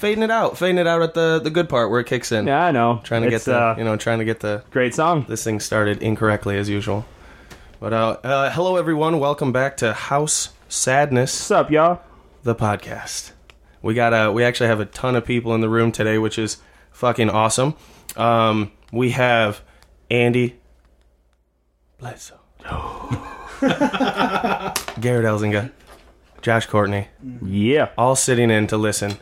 Boy. Fading it out. Fading it out at the, the good part where it kicks in. yeah, I know. Trying to It's, get the uh, you know, trying to get the great song. this thing started incorrectly as usual. But uh, uh hello everyone, welcome back to House Sadness, What's up, y'all? the podcast. We got a we actually have a ton of people in the room today, which is fucking awesome. Um we have Andy Bledsoe. Garrett Elzinga, Josh Courtney, Yeah. all sitting in to listen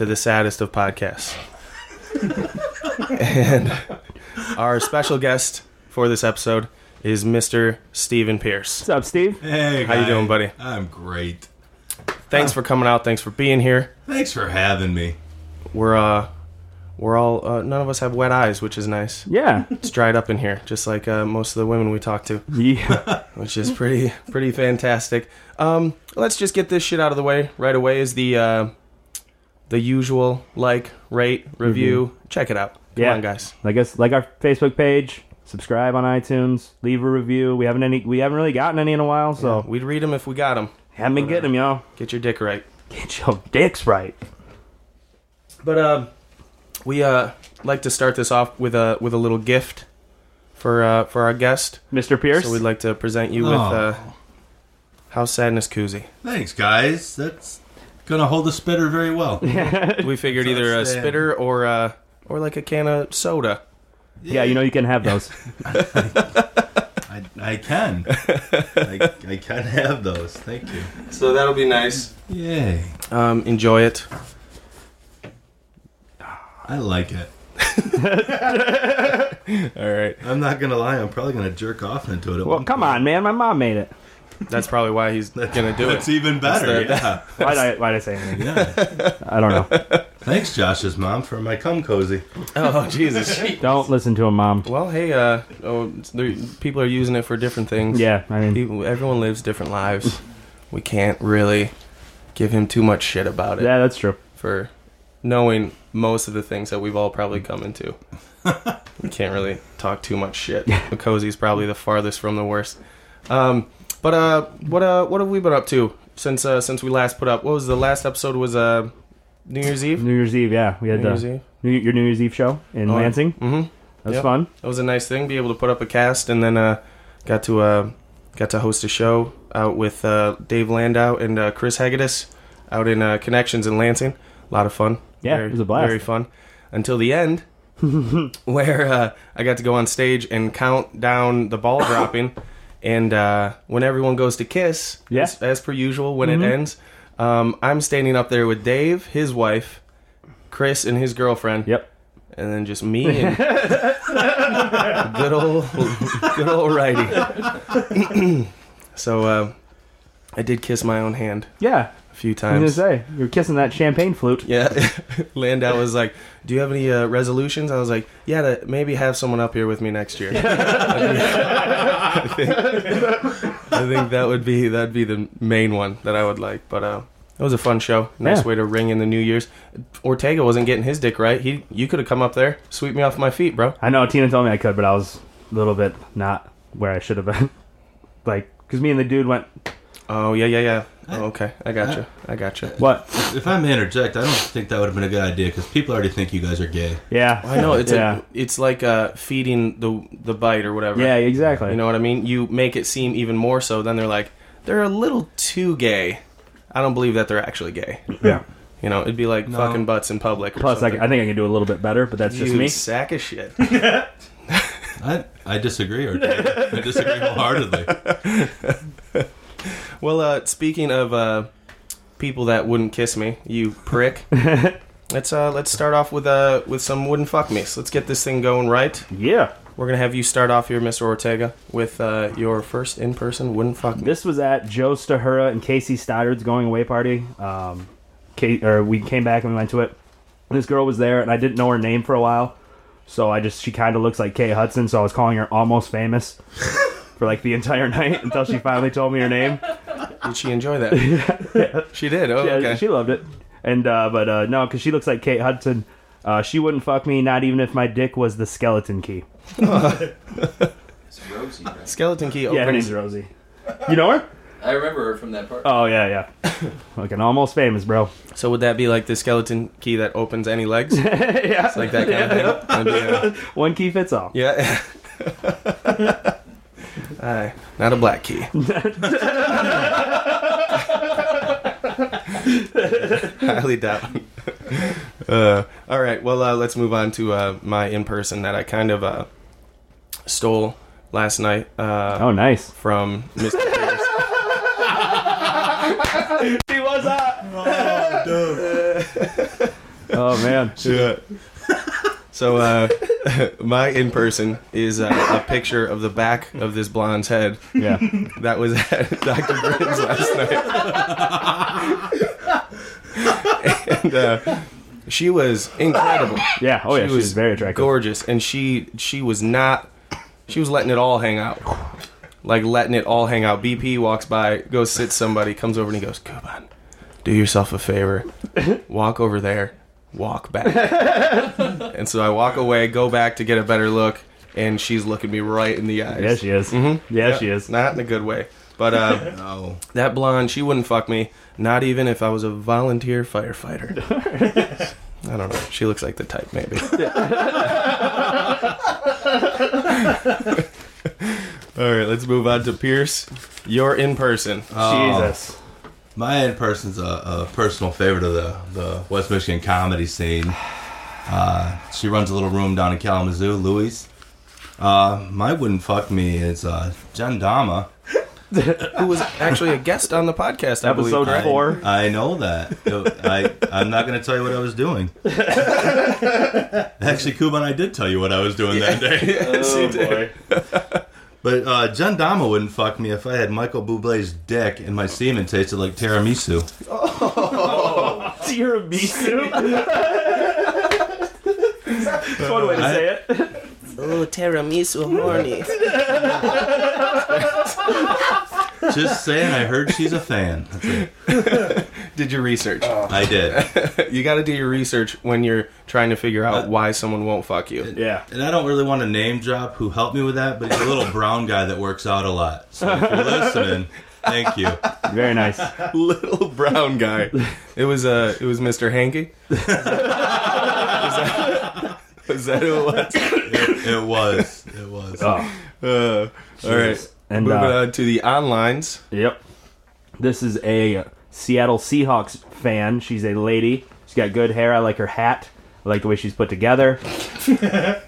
to the saddest of podcasts. and our special guest for this episode is Mr. Stephen Pierce. What's up, Steve? Hey, How you doing, buddy? I'm great. Thanks for coming out. Thanks for being here. Thanks for having me. We're uh we're all uh, none of us have wet eyes, which is nice. Yeah. It's dried up in here, just like uh, most of the women we talk to, Yeah. which is pretty pretty fantastic. Um, let's just get this shit out of the way right away. Is the uh, the usual like, rate, review. Check it out. Come Mm-hmm. Yeah. on, guys. like us, like our Facebook page. Subscribe on iTunes. Leave a review. We haven't any. We haven't really gotten any in a while, so We'd read them if we got them. haven't been getting them, y'all. Get your dick right. Get your dicks right. But uh, we uh like to start this off with a with a little gift for uh for our guest. Mr. Pierce. So we'd like to present you with Oh. uh, House Sadness Koozie. Thanks, guys. That's gonna hold the spitter very well. We figured That's either a outstanding. spitter or uh or like a can of soda. yeah, you know you can have those. I, I can. I, I can have those. Thank you. So that'll be nice. Yay. Um, enjoy it. I like it. All right. I'm not gonna lie. I'm probably gonna jerk off into it. At well, one come point. on, man. My mom made it. That's probably why he's gonna do That's it. even better. That's yeah. Why did I? Why did I say anything? yeah. I don't know. Thanks, Josh's mom, for my cum cozy. Oh Jesus. Don't listen to him, mom. well, hey, uh, oh, people are using it for different things. Yeah, I mean, People, everyone lives different lives. We can't really give him too much shit about it yeah, that's true. for knowing most of the things that we've all probably come into. we can't really talk too much shit. Cozy's probably the farthest from the worst. Um, but uh, what uh, what have we been up to since uh, since we last put up? What was the last episode? Was uh, New Year's Eve. New Year's Eve, yeah, we had New Year's the, Eve. New, your New Year's Eve show in Oh, Lansing. Mm-hmm. That was Yep. fun. That was a nice thing. Be able to put up a cast, and then uh, got to uh, got to host a show out with uh, Dave Landau and uh, Chris Hagedis out in uh, Connections in Lansing. A lot of fun. Yeah, very, it was a blast. Very fun. Until the end, where uh, I got to go on stage and count down the ball dropping, and uh, when everyone goes to kiss, Yeah. as, as per usual, when Mhm. it ends, um, I'm standing up there with Dave, his wife, Chris, and his girlfriend Yep. and then just me and good old good old righty. so uh, I did kiss my own hand Yeah, few I was gonna say you're kissing that champagne flute. Yeah, Landau was like, "Do you have any uh, resolutions?" I was like, "Yeah, to maybe have someone up here with me next year." I, think, I think that would be that'd be the main one that I would like. But uh, it was a fun show. Nice Yeah. way to ring in the New Year's. Ortega wasn't getting his dick right. He, you could have come up there, sweep me off my feet, bro. I know Tina told me I could, but I was a little bit not where I should have been. like, because me and the dude went, Oh yeah, yeah, yeah. Oh, okay, I got you. I got you. what? If I may interject, I don't think that would have been a good idea because people already think you guys are gay. Yeah. I know it's yeah. a, it's like uh, feeding the the bite or whatever. yeah, exactly. You know what I mean? You make it seem even more so. Then they're like, they're a little too gay. I don't believe that they're actually gay. yeah. You know, it'd be like No. fucking butts in public. Or Plus, I, something. I think I can do a little bit better, but that's just you me. sack of shit. I I disagree, or I disagree wholeheartedly. well, uh, speaking of uh, people that wouldn't kiss me, you prick. let's uh, let's start off with uh, with some wouldn't fuck me. Let's get this thing going right. Yeah. We're gonna have you start off here, Mr. Ortega, with uh, your first in person wouldn't fuck me. This was at Joe Stahura and Casey Stoddard's going away party. Um, Kate, or we came back and we went to it. This girl was there, and I didn't know her name for a while, so I just she kind of looks like Kate Hudson, so I was calling her almost famous for like the entire night until she finally told me her name. Did she enjoy that? yeah. She did. Oh, Yeah, okay. she loved it. And uh, but uh, no, because she looks like Kate Hudson. Uh, she wouldn't fuck me, not even if my dick was the skeleton key. It's Rosie, right? Skeleton key Yeah, her opens. name's Rosie. You know her? I remember her from that part. Oh yeah, yeah. Looking almost famous, bro. So would that be like the skeleton key that opens any legs? It's yeah. like that kind of thing. That'd be, uh, One key fits all. yeah. Aye, not a black key. Highly doubt. Uh, all right, well, uh, let's move on to uh, my in person that I kind of uh, stole last night uh, Oh, nice. from Mr. Pierce. He was hot. Oh man. Yeah. So uh, my in person is uh, a picture of the back of this blonde's head Yeah. that was at Dr. Grins last night. and uh, she was incredible, Yeah. Oh yeah. She was very attractive. gorgeous, and she she was not. She was letting it all hang out, like letting it all hang out. BP walks by, goes sit somebody, comes over and he goes, "Kuban, do yourself a favor, walk over there, walk back." and so I walk away, go back to get a better look, and she's looking me right in the eyes. Yeah, she is. Mm-hmm. Yeah, she is. Not in a good way. But uh, No. that blonde, she wouldn't fuck me. Not even if I was a volunteer firefighter. I don't know. She looks like the type, maybe. All right, let's move on to Pierce. You're in person. Jesus. My in person's a, a personal favorite of the, the West Michigan comedy scene. Uh, she runs a little room down in Kalamazoo, Louise. Uh, my wouldn't fuck me is uh, Jen Dama. Who was actually a guest on the podcast, I believe. Episode correct? four. I know that. I, I'm not going to tell you what I was doing. Actually, Kuban, I did tell you what I was doing that day. Yes, you did. But uh, Jen Dama wouldn't fuck me if I had Michael Bublé's dick and my semen tasted like tiramisu. Oh, tiramisu. That's one way to say it. Oh, tiramisu horny. Just saying, I heard she's a fan. That's it. Did your research. I did. You got to do your research when you're trying to figure out Uh, why someone won't fuck you. Yeah. And I don't really want to name drop who helped me with that, but he's a little brown guy that works out a lot. So if you're listening, thank you. Very nice. Little brown guy. It was uh, it was Mr. Hanky. was, that, was that who it was? It, it was. It was. Oh. Uh, all right. And Moving uh, on to the onlines. Yep. This is a Seattle Seahawks fan. She's a lady. She's got good hair. I like her hat. I like the way she's put together.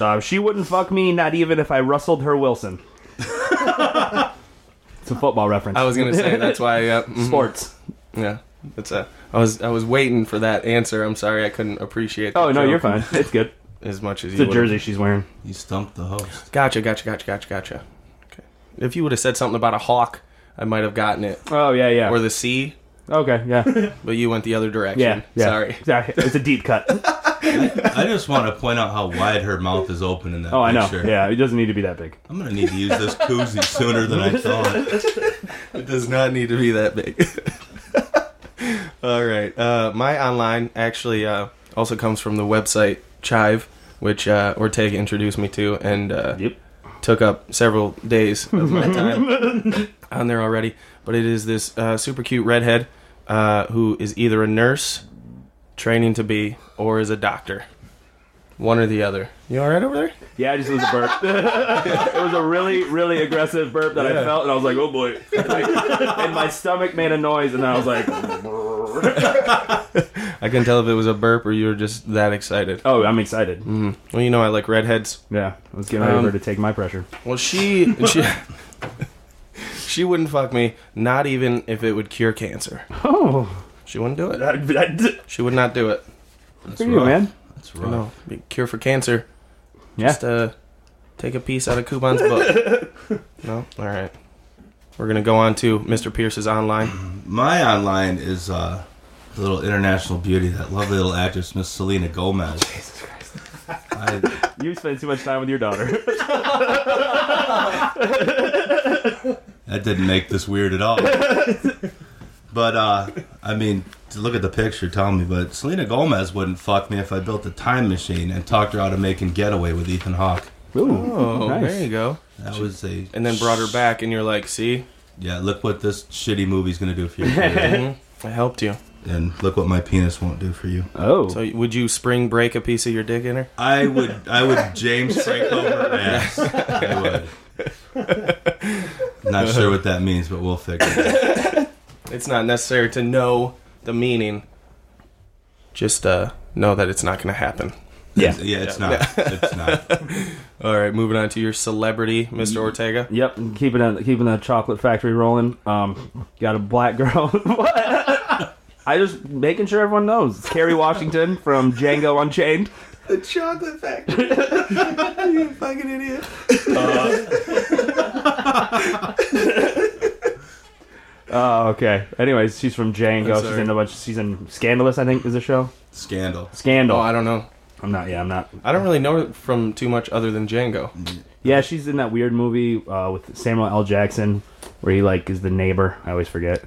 uh, she wouldn't fuck me, not even if I rustled her Wilson. it's a football reference. I was gonna say that's why. Uh, mhm. sports. Yeah, that's a. I was I was waiting for that answer. I'm sorry I couldn't appreciate. Oh that no, joke you're fine. It's good. As much as It's you. a would've. jersey she's wearing. You stumped the host. Gotcha, gotcha, gotcha, gotcha, gotcha. Okay. If you would have said something about a hawk, I might have gotten it. Oh yeah, yeah. Or the sea, okay, yeah, but you went the other direction. yeah, yeah. Sorry. Yeah, It's a deep cut. I just want to point out how wide her mouth is open in that Oh, I know. Yeah, it doesn't need to be that big. I'm going to need to use this koozie sooner than I thought. It does not need to be that big. All right. Uh, my online actually uh, also comes from the website Chive, which uh, Ortega introduced me to, and uh, Yep. Took up several days of my time on there already. But it is this uh, super cute redhead uh, who is either a nurse, training to be, or is a doctor. One or the other. You all right over there? Yeah, I just was a burp. it was a really, really aggressive burp that I felt, and I was like, "Oh boy!" and my stomach made a noise, and I was like, I can tell if it was a burp or you were just that excited. "Oh, I'm excited." Mm. Well, you know I like redheads. Yeah, I was getting ready Um, for her to take my pressure. Well, she she she wouldn't fuck me, not even if it would cure cancer. Oh, She wouldn't do it. that, that, She would not do it. That's for you, rough. man. That's You know, be- cure for cancer. Yeah. Just uh, take a piece out of Kuban's book. no, all right. We're gonna go on to Mr. Pierce's online. My online is uh, the little international beauty, that lovely little actress, Miss Selena Gomez. Jesus Christ! I, You spend too much time with your daughter. that didn't make this weird at all. But uh, I mean, to look at the picture, tell me. But Selena Gomez wouldn't fuck me if I built a time machine and talked her out of making Getaway with Ethan Hawke. Ooh, Oh, nice. there you go. That was a And then brought her back, and you're like, see, Yeah, look what this shitty movie's gonna do for you, Peter. I helped you. and look what my penis won't do for you. Oh, So would you spring break a piece of your dick in her? I would, I would James Franco her ass. I would. Not sure what that means, but we'll figure it. out. It's not necessary to know the meaning. Just uh, know that it's not going to happen. yeah. Yeah, it's not. It's not. All right, moving on to your celebrity, Mr. Ortega. Yep, keeping a, keeping the chocolate factory rolling. Um, got a black girl. I just making sure everyone knows. It's Kerry Washington from Django Unchained. The chocolate factory. you fucking idiot. Oh, okay. Anyways, she's from Django. She's in a bunch. She's in Scandalous, I think, is the show. Scandal. Scandal. Oh, I don't know. I'm not. Yeah, I'm not. I don't really know it from too much other than Django. Yeah, she's in that weird movie uh, with Samuel L. Jackson where he like is the neighbor. I always forget.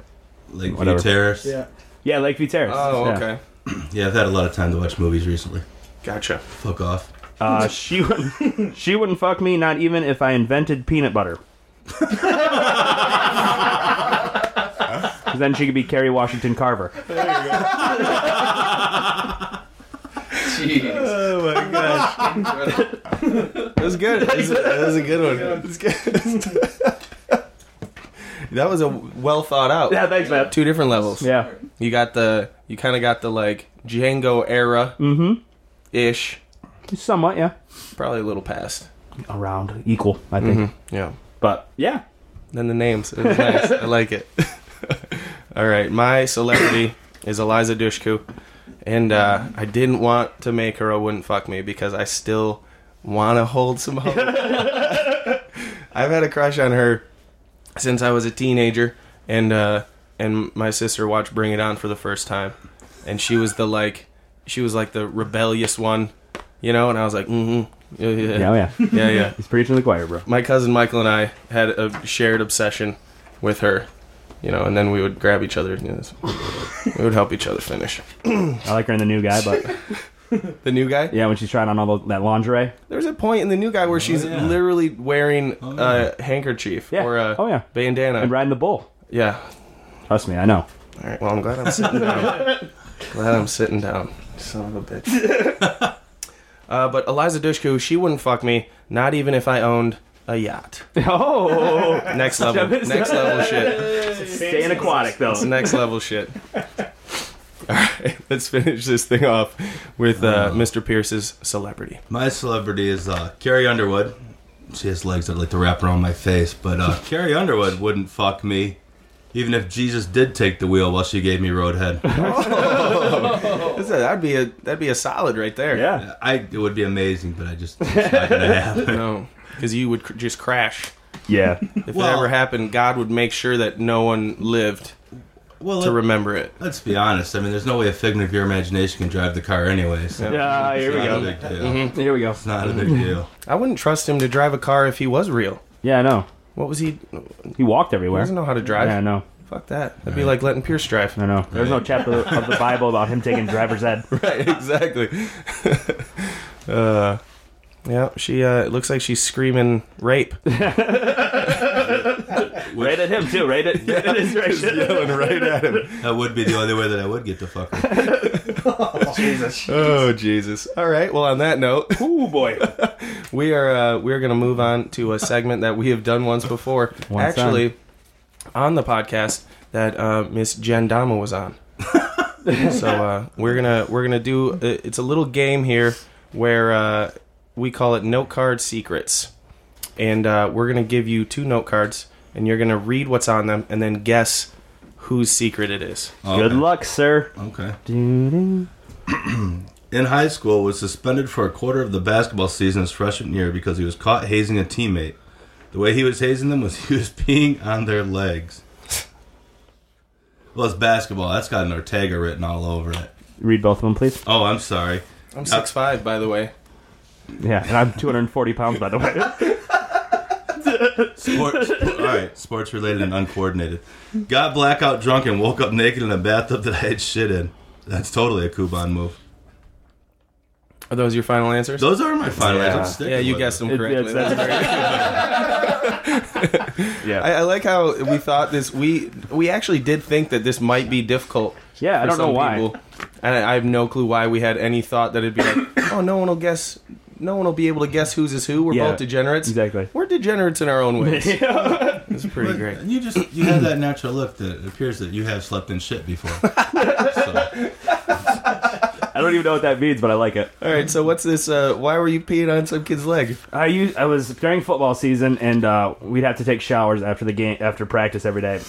Lakeview Whatever. Terrace. Yeah. Yeah, Lakeview Terrace. Oh, Yeah. okay. Yeah, I've had a lot of time to watch movies recently. Gotcha. Fuck off. Uh, she wouldn't. she wouldn't fuck me, not even if I invented peanut butter. 'Cause then she could be Kerry Washington Carver. Jeez. Oh my gosh. that was good. That was, that was a good one. That was good. that was a well thought out. Yeah, thanks, man. Two different levels. Yeah. You got the you kind of got the like Django era Mm-hmm. ish, Somewhat, yeah. probably a little past. Around equal, I think. Yeah. But yeah, Then the names. It was nice. I like it. All right, my celebrity is Eliza Dushku, and uh, I didn't want to make her a wouldn't fuck me because I still want to hold some hope. I've had a crush on her since I was a teenager, and uh, and my sister watched Bring It On for the first time, and she was the like, she was like the rebellious one, you know, and I was like, mm-hmm, yeah, yeah, yeah, oh, yeah. yeah, yeah He's preaching to the choir, bro. my cousin Michael and I had a shared obsession with her, you know, and then we would grab each other. You know, we would help each other finish. I like her in the new guy, but The new guy. yeah, when she's trying on all the, that lingerie. There's a point in the new guy where she's yeah. literally wearing Oh, a handkerchief Yeah. or a oh yeah, bandana. and riding the bull. yeah. Trust me, I know. All right. Well, I'm glad I'm sitting down. glad I'm sitting down. Son of a bitch. uh, but Eliza Dushku, she wouldn't fuck me, not even if I owned a yacht. Oh, Next level. next level shit. staying aquatic though. It's next level shit. All right, let's finish this thing off with uh, Mr. Pierce's celebrity. My celebrity is uh, Carrie Underwood. She has legs that like to wrap around my face, but uh, Carrie Underwood wouldn't fuck me, even if Jesus did take the wheel while she gave me roadhead. That's a- that'd be a that'd be a solid right there. Yeah. I it would be amazing, but I just it's not gonna happen. No, because you would cr- just crash. Yeah. If Well- it ever happened, God would make sure that no one lived Well, to let, remember it. let's be honest. I mean, there's no way a figment of your imagination can drive the car anyway. So Yeah, here it's we not a go. big deal. Mm-hmm. Here we go. It's not a big deal. I wouldn't trust him to drive a car if he was real. Yeah, I know. What was he? He walked everywhere. He everywhere. doesn't know how to drive. Yeah, I know. Fuck that. That'd be like letting Pierce drive. I know. There's no chapter of the Bible about him taking driver's ed. right, exactly. uh, yeah, she. Uh, it looks like she's screaming rape. Right at him too. Right at, at his direction. yelling right at him. That would be the only way that I would get to fuck her. Jesus. Oh Jesus! All right. Well, on that note, oh boy. we are uh, we're gonna move on to a segment that we have done once before. Once Actually, on the podcast that uh, Miss Jen Dama was on. so uh, we're gonna we're gonna do uh, it's a little game here where uh, we call it note card secrets, and uh, we're gonna give you two note cards, and you're gonna read what's on them, and then guess whose secret it is. Good luck, sir. Okay. Doo-doo. In high school, was suspended for a quarter of the basketball season his freshman year because he was caught hazing a teammate. The way he was hazing them was he was peeing on their legs. Well, it's basketball. That's got an Ortega written all over it. Read both of them, please. Oh, I'm sorry. I'm six five, by the way. Yeah, and I'm 240 pounds, by the way. Sports, all right, sports related and uncoordinated. Got blackout drunk and woke up naked in a bathtub that I had shit in. That's totally a Kuban move. Are those your final answers? Those are my final Yeah. answers. I'm sticking yeah, you with guessed them It- correctly. it's- That's very Yeah, I, I like how we thought this. We we actually did think that this might be difficult. yeah. I for don't know some why. people. and I I have no clue why we had any thought that it'd be like, oh, no one will guess. No one will be able to guess whose is who. We're Yeah, both degenerates. Exactly. We're degenerates in our own ways. It's pretty But great. You just you have that natural look that it appears that you have slept in shit before. so, I don't even know what that means, but I like it. All right, so what's this? Uh, why were you peeing on some kid's leg? I used, I was during football season, and uh, we'd have to take showers after the game, after practice every day.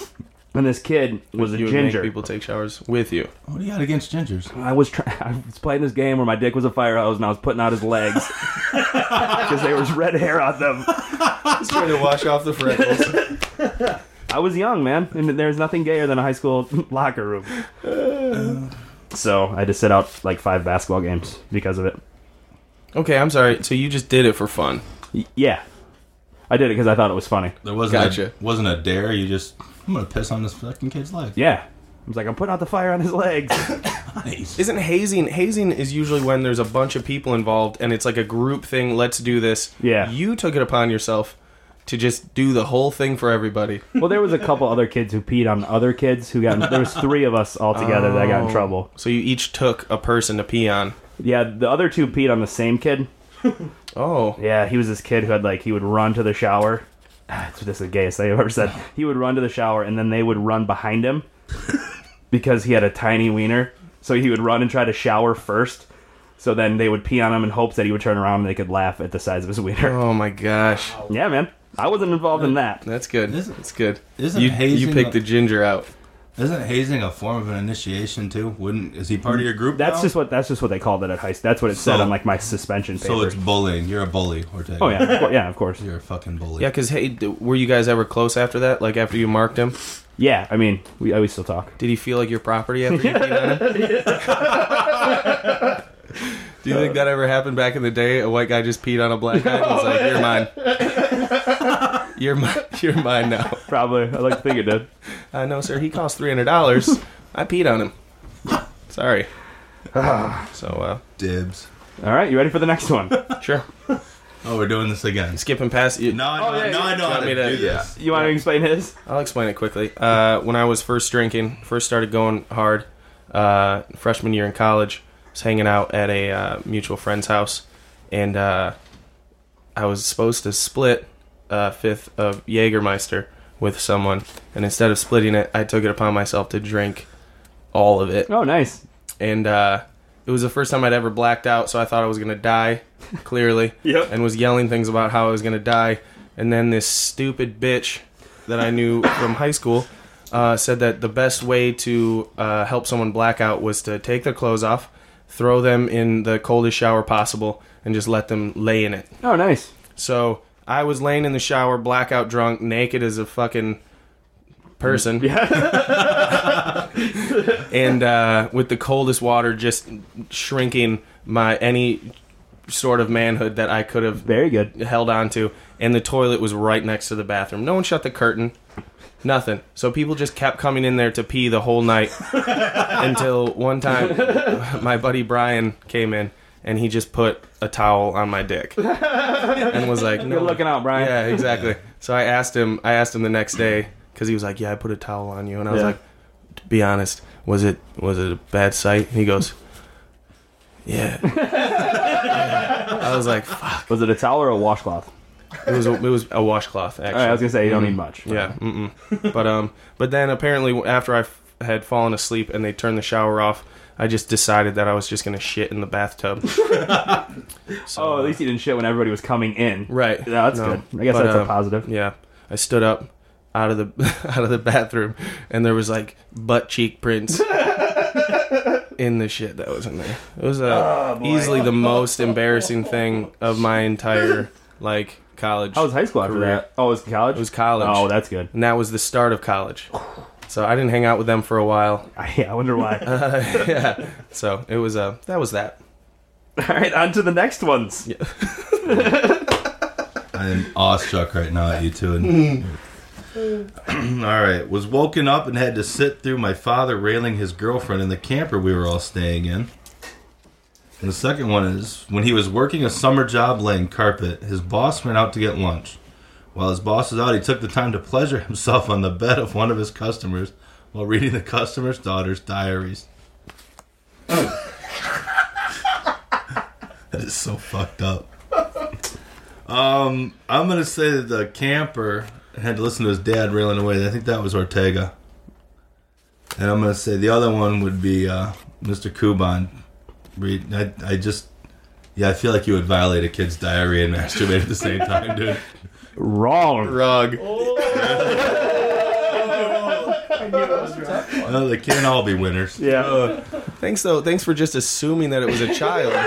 And this kid was a you would make ginger. people take showers with you. what do you got against gingers? I was try- I was playing this game where my dick was a fire hose, and I was putting out his legs because there was red hair on them. Just trying to wash off the freckles. I was young, man, and there's nothing gayer than a high school locker room. So I had to sit out like five basketball games because of it. Okay, I'm sorry. So you just did it for fun. Y- yeah, I did it because I thought it was funny. There wasn't Gotcha. a, wasn't a dare. You just I'm gonna piss on this fucking kid's leg. Yeah, I was like, I'm putting out the fire on his legs. Nice. Isn't hazing hazing is usually when there's a bunch of people involved and it's like a group thing. Let's do this. Yeah. You took it upon yourself to just do the whole thing for everybody. well, there was a couple other kids who peed on other kids who got. There was three of us all together that got in Oh. trouble. So you each took a person to pee on. Yeah, the other two peed on the same kid. Oh. Yeah, he was this kid who had like he would run to the shower. Ah, It's this is the gayest thing I've ever said. He would run to the shower and then they would run behind him because he had a tiny wiener. So he would run and try to shower first. So then they would pee on him in hopes that he would turn around and they could laugh at the size of his wiener. Oh my gosh. Yeah, man. I wasn't involved in that. That's good. Isn't- That's good. isn't you, hazing you picked the ginger out. Isn't hazing a form of an initiation too? Wouldn't is he part of your group? That's now? just what that's just what they called it at high. That's what it said So- on like my suspension papers. So it's bullying. You're a bully, Ortega. oh yeah, of cour- yeah, of course. You're a fucking bully. Yeah, because hey, d- were you guys ever close after that? Like after you marked him, Yeah, I mean, we oh, always still talk. did he feel like your property after you peed on him? Do you think that ever happened back in the day? A white guy just peed on a black guy and was like, "You're mine. You're mine. You're mine now." Probably, I like to think it did. Uh, no, sir. He cost three hundred dollars. I peed on him. Sorry. so, uh, Dibs. All right, you ready for the next one? sure. Oh, we're doing this again. Skipping past you. No, I know, Oh, yeah, no, I know you how want to me to- do this. You want to explain his? I'll explain it quickly. Uh, when I was first drinking, first started going hard, uh, freshman year in college, I was hanging out at a uh, mutual friend's house, and uh, I was supposed to split a fifth of Jägermeister with someone, and instead of splitting it, I took it upon myself to drink all of it, Oh, nice. and uh, it was the first time I'd ever blacked out, so I thought I was gonna die, clearly, Yep. and was yelling things about how I was gonna die, and then this stupid bitch that I knew from high school uh, said that the best way to uh, help someone black out was to take their clothes off, throw them in the coldest shower possible, and just let them lay in it. Oh, nice. So I was laying in the shower, blackout drunk, naked as a fucking person, Yeah. and uh, with the coldest water just shrinking my any sort of manhood that I could have Very good. held on to, and the toilet was right next to the bathroom. No one shut the curtain. Nothing. So people just kept coming in there to pee the whole night until one time my buddy Brian came in and he just put a towel on my dick and was like, "No, Good looking out, Brian. yeah, exactly." So I asked him. I asked him the next day because he was like, "Yeah, I put a towel on you," and I was Yeah. like, "To be honest, was it was it a bad sight?" And he goes, "Yeah." I was like, "Fuck." Was it a towel or a washcloth? It was a, it was a washcloth actually. All right, I was gonna say you don't need much. Yeah, mm-mm. but um, but then apparently after I f- had fallen asleep and they turned the shower off, I just decided that I was just gonna shit in the bathtub. so, Oh, at least you didn't shit when everybody was coming in. right. Yeah, that's No, good. I guess but, that's uh, a positive. Yeah, I stood up out of the out of the bathroom, and there was like butt cheek prints in the shit that was in there. It was uh, Oh, easily the most embarrassing thing of my entire like college. How was high school after career. that? Oh, it was college. It was college. Oh, that's good. and that was the start of college. So I didn't hang out with them for a while. I, I wonder why. yeah. So it was uh that was that. All right, on to the next ones. I am awestruck right now at you two. And... all right, was woken up and had to sit through my father railing his girlfriend in the camper we were all staying in. And the second one is when he was working a summer job laying carpet, his boss went out to get lunch. While his boss was out, he took the time to pleasure himself on the bed of one of his customers while reading the customer's daughter's diaries. that is so fucked up. Um, I'm gonna say that the camper had to listen to his dad railing away. I think that was Ortega. And I'm gonna say the other one would be uh, Mr. Kuban. I, I just, yeah, I feel like you would violate a kid's diary and masturbate at the same time, dude. Wrong. Rug. Well, they can't all be winners. Yeah. Thanks though. Thanks for just assuming that it was a child. By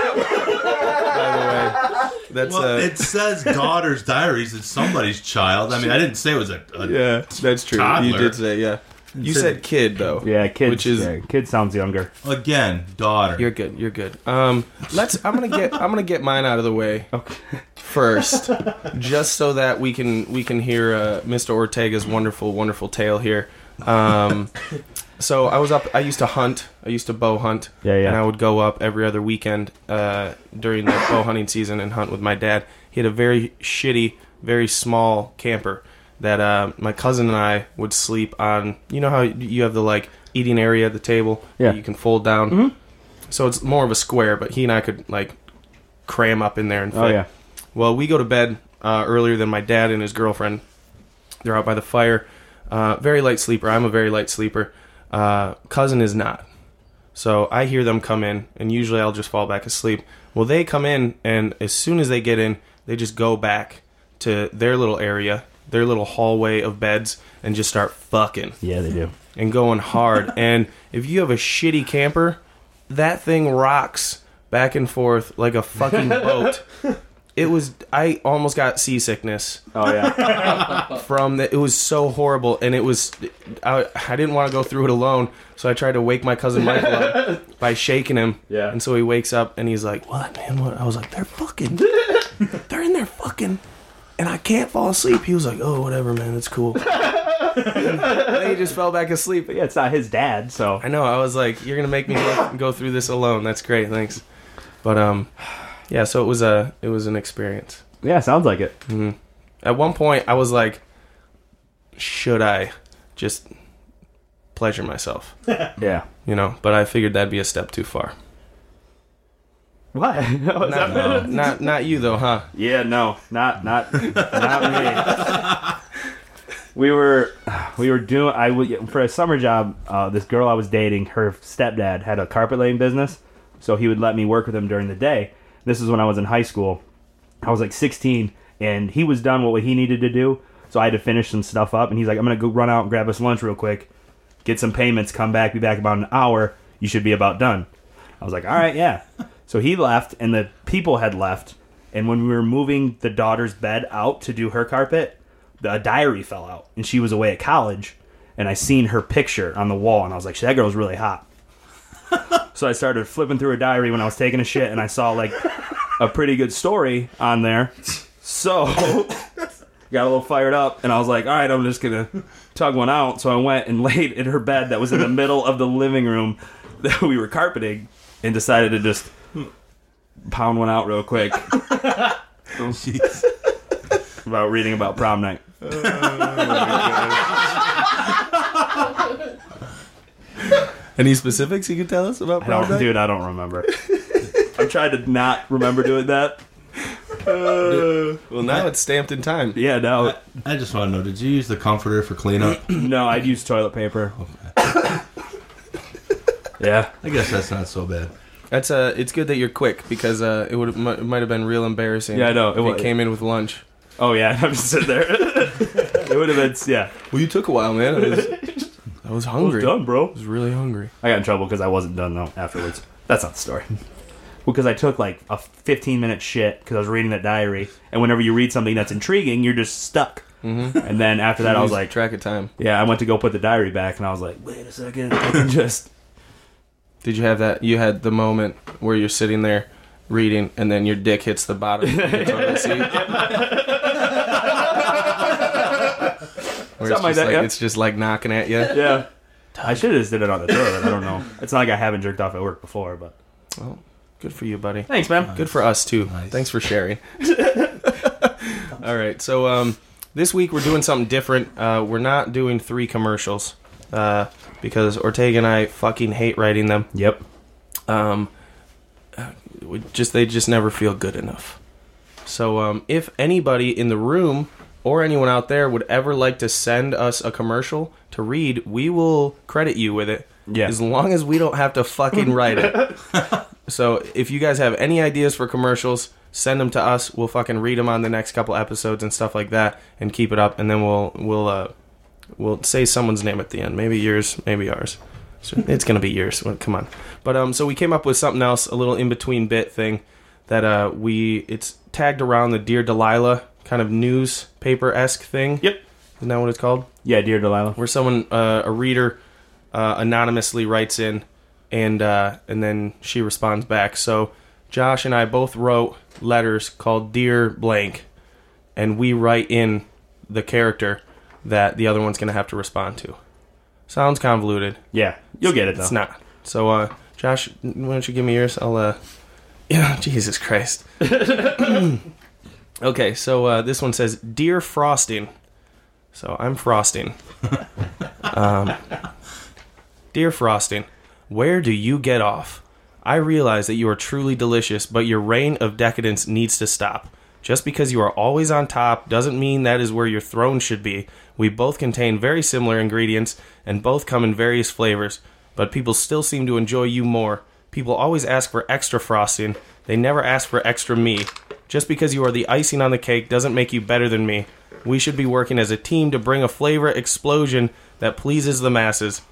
the way, that's Well, uh, it says daughter's diaries. It's somebody's child. I mean, I didn't say it was a. a yeah, that's true. You did say yeah. You said kid though. Yeah, kid. Which is- yeah, kid sounds younger. Again, daughter. You're good. You're good. Um, let's. I'm gonna get. I'm gonna get mine out of the way Okay. first, just so that we can we can hear uh, Mr. Ortega's wonderful wonderful tale here. Um, so I was up. I used to hunt. I used to bow hunt. Yeah, yeah. And I would go up every other weekend uh, during the bow hunting season and hunt with my dad. He had a very shitty, very small camper that uh, my cousin and I would sleep on. You know how you have the like eating area at the table Yeah. that you can fold down. Hmm. So it's more of a square, but he and I could like cram up in there and fit. Oh yeah. Well, we go to bed uh, earlier than my dad and his girlfriend. They're out by the fire. Uh, very light sleeper. I'm a very light sleeper. Uh, cousin is not. So I hear them come in, and usually I'll just fall back asleep. Well, they come in, and as soon as they get in, they just go back to their little area, their little hallway of beds, and just start fucking Yeah, they do. and going hard. and if you have a shitty camper, that thing rocks back and forth like a fucking boat. It was I almost got seasickness Oh yeah. from that. It was so horrible, and it was I, I didn't want to go through it alone, so I tried to wake my cousin Michael up by shaking him. Yeah. And so he wakes up and he's like, "What, man? What?" I was like, "They're fucking. They're in there fucking." And I can't fall asleep. He was like, "Oh, whatever, man. It's cool." he just fell back asleep. But yeah, it's not his dad, so I know. I was like, "You're gonna make me go, go through this alone." That's great, thanks. But um, yeah. So it was a it was an experience. yeah, sounds like it. At one point, I was like, "Should I just pleasure myself?" Yeah. You know, but I figured that'd be a step too far. What? Was that- Not, not, not you though, huh? Yeah, no, not not not me. We were we were doing I would for a summer job. Uh, this girl I was dating, her stepdad had a carpet laying business, so he would let me work with him during the day. This is when I was in high school. I was like 16, and he was done with what he needed to do, so I had to finish some stuff up. And he's like, "I'm gonna go run out and grab us lunch real quick, get some payments, come back, be back about an hour. You should be about done." I was like, "All right, yeah." So he left, and the people had left. And when we were moving the daughter's bed out to do her carpet, the diary fell out, and she was away at college. And I seen her picture on the wall, and I was like, "That girl's really hot." so I started flipping through her diary when I was taking a shit, and I saw like a pretty good story on there. So got a little fired up, and I was like, "All right, I'm just gonna tug one out." So I went and laid in her bed that was in the middle of the living room that we were carpeting, and decided to just pound one out real quick Jeez. about reading about prom night. Oh, Any specifics you can tell us about I prom don't, night? dude, I don't remember. I'm trying to not remember doing that. Uh, well, now it's stamped in time. Yeah, no, I just want to know: Did you use the comforter for cleanup? no, I'd use toilet paper. yeah, I guess that's not so bad. That's uh, it's good that you're quick because uh, it would it might have been real embarrassing. Yeah, I know. If It you wa- came in with lunch. Oh yeah, I'm just sitting there. it would have been yeah. Well, you took a while, man. I was, I was I hungry. was done, bro. I was really hungry. I got in trouble because I wasn't done though afterwards. That's not the story. Because I took like a 15 minute shit because I was reading that diary, and whenever you read something that's intriguing, you're just stuck. Mm-hmm. And then after that, I was Lose like, track of time. yeah, I went to go put the diary back, and I was like, wait a second, I can just Did you have that? You had the moment where you're sitting there reading, and then your dick hits the bottom of the toilet seat. Where it's Something like just that, yeah. It's just like knocking at you. yeah. I should have just did it on the toilet. I don't know. It's not like I haven't jerked off at work before, but Well, good for you, buddy. thanks, man. Good for us too. Nice. Thanks for sharing. All right, so um, this week we're doing something different. Uh, we're not doing three commercials uh, because Ortega and I fucking hate writing them. Yep. Um, we just they just never feel good enough. So um, if anybody in the room or anyone out there would ever like to send us a commercial to read, we will credit you with it. Yeah. As long as we don't have to fucking write it. so if you guys have any ideas for commercials, send them to us. We'll fucking read them on the next couple episodes and stuff like that, and keep it up. And then we'll we'll uh we'll say someone's name at the end. Maybe yours, maybe ours. So it's gonna be yours. Well, come on. But um, so we came up with something else, a little in between bit thing that uh we it's tagged around the Dear Delilah kind of newspaper esque thing. Yep. Isn't that what it's called? Yeah, dear Delilah. where someone uh, a reader uh, anonymously writes in and uh, and then she responds back so josh and i both wrote letters called dear blank and we write in the character that the other one's going to have to respond to. Sounds convoluted. Yeah, you'll get it though. it's not. So uh, josh why don't you give me yours? I'll uh yeah jesus christ. Okay so uh, this one says dear frosting. So i'm frosting. Um, dear frosting where do you get off? I realize that you are truly delicious but your reign of decadence needs to stop. Just because you are always on top doesn't mean that is where your throne should be we both contain very similar ingredients and both come in various flavors but people still seem to enjoy you more people always ask for extra frosting they never ask for extra me just because you are the icing on the cake doesn't make you better than me we should be working as a team to bring a flavor explosion that pleases the masses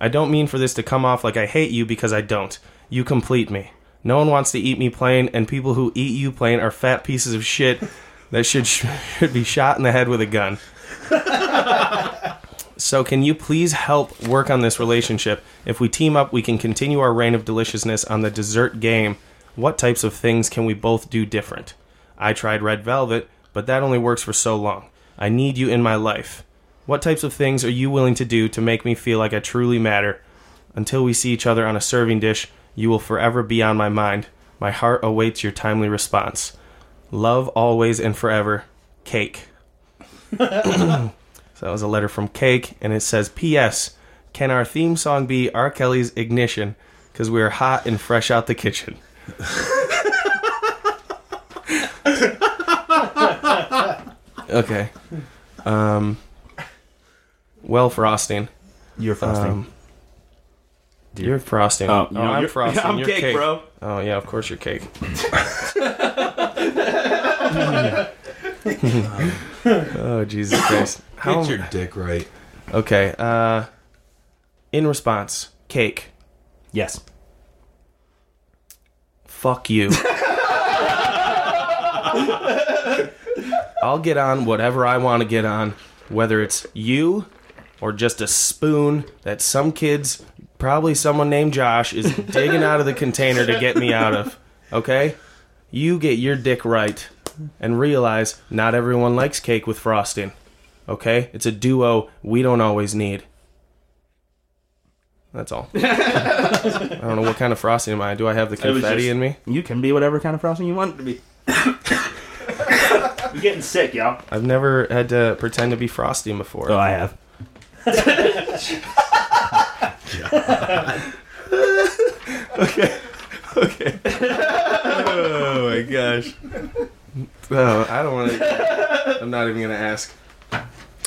I don't mean for this to come off like I hate you because I don't. You complete me. No one wants to eat me plain, and people who eat you plain are fat pieces of shit that should should be shot in the head with a gun. So can you please help work on this relationship? If we team up, we can continue our reign of deliciousness on the dessert game. What types of things can we both do different? I tried red velvet, but that only works for so long. I need you in my life. What types of things are you willing to do to make me feel like I truly matter? Until we see each other on a serving dish, you will forever be on my mind. My heart awaits your timely response. Love always and forever, Cake. so that was a letter from Cake, and it says, P.S. Can our theme song be R. Kelly's Ignition? Because we are hot and fresh out the kitchen. okay. Um, well, frosting. You're frosting. Um, you're frosting. Oh, Oh, no, I'm you're- frosting. I'm you're cake, bro. Oh yeah, of course you're cake. oh Jesus Christ! How? Get your dick right. Okay. Uh, in response, cake. yes. Fuck you. I'll get on whatever I want to get on, whether it's you or just a spoon that some kids, probably someone named Josh, is digging out of the container to get me out of. Okay? You get your dick right and realize not everyone likes cake with frosting. Okay? It's a duo we don't always need. That's all. I don't know what kind of frosting am I. Do I have the confetti just- in me? You can be whatever kind of frosting you want to be. You're getting sick, y'all. I've never had to pretend to be frosting before. Oh, I have. Okay. Okay. oh my gosh. Oh, I don't want to. I'm not even gonna ask.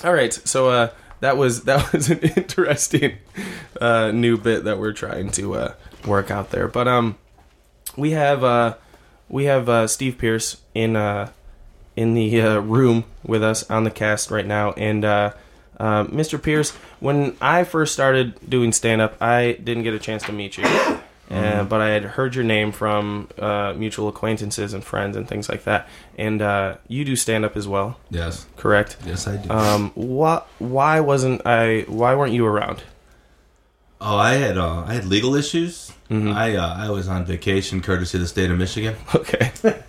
All right, so uh, that was that was an interesting uh, new bit that we're trying to uh, work out there. But um, we have uh, we have uh, Steve Pierce in uh, in the uh, room with us on the cast right now, and uh, uh, Mr. Pierce. When I first started doing stand up, I didn't get a chance to meet you. Uh, but I had heard your name from uh, mutual acquaintances and friends and things like that. And uh, you do stand up as well, Yes. correct? Yes, I do. Um, what? Why wasn't I? Why weren't you around? oh, I had uh, I had legal issues. Mm-hmm. I uh, I was on vacation, courtesy of the state of Michigan. Okay,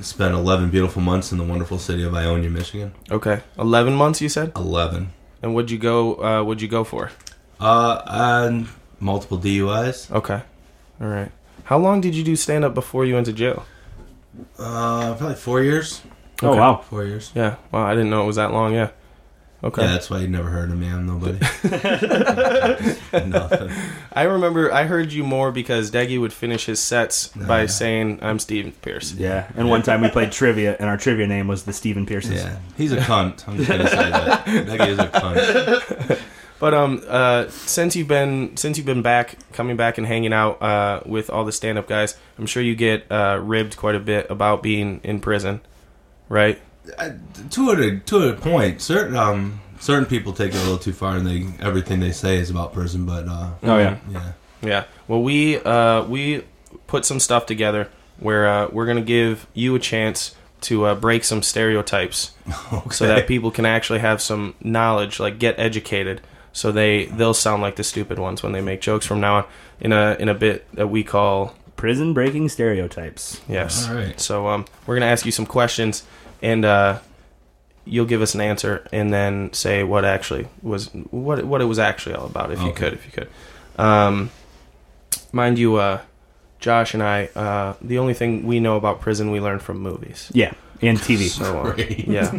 Spent 11 beautiful months in the wonderful city of Ionia, Michigan. okay. Eleven months, you said. 11. And would you go? Uh, would you go for? Uh, and multiple DUIs. Okay, all right. How long did you do stand up before you went to jail? Uh, probably four years. Oh Okay. wow. Four years. Yeah. Wow, I didn't know it was that long. Yeah. Okay. Yeah, that's why you never heard of me. I'm nobody. Nothing. I remember I heard you more because Deggy would finish his sets by yeah. saying, "I'm Steven Pierce." Yeah. And one time we played trivia, and our trivia name was the Stephen Pearsons. Yeah, he's a cunt. I'm just gonna say that. That guy is a cunt. But um, uh, since you've been since you've been back, coming back and hanging out uh, with all the stand up guys, I'm sure you get uh, ribbed quite a bit about being in prison, right? Uh, to a to a point, certain um certain people take it a little too far, and they everything they say is about prison. But uh, Oh yeah. yeah, Yeah. Well, we uh, we put some stuff together where uh, we're gonna give you a chance to uh, break some stereotypes, so that people can actually have some knowledge, like get educated, so they they'll sound like the stupid ones when they make jokes from now on in a in a bit that we call Prison breaking stereotypes. yes. All right. So um, we're gonna ask you some questions, and uh, you'll give us an answer, and then say what actually was what what it was actually all about, if you could, if you could. Um, mind you, uh, Josh and I, uh, the only thing we know about prison we learned from movies. Yeah. And TV. So uh, yeah.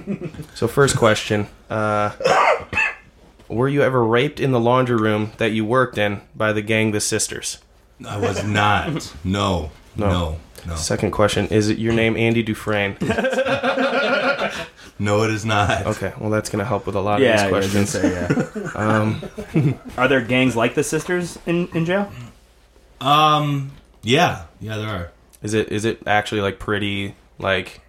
So first question: uh, Were you ever raped in the laundry room that you worked in by the gang, the Sisters? I was not. No, No. no, no, Second question: Is it your name Andy Dufresne? no. It is not. Okay, well that's gonna help with a lot of these yeah, I was gonna questions. say, yeah. Um, Are there gangs like the sisters in, in jail? Um. Yeah. Yeah. There are. is it is it actually like pretty like?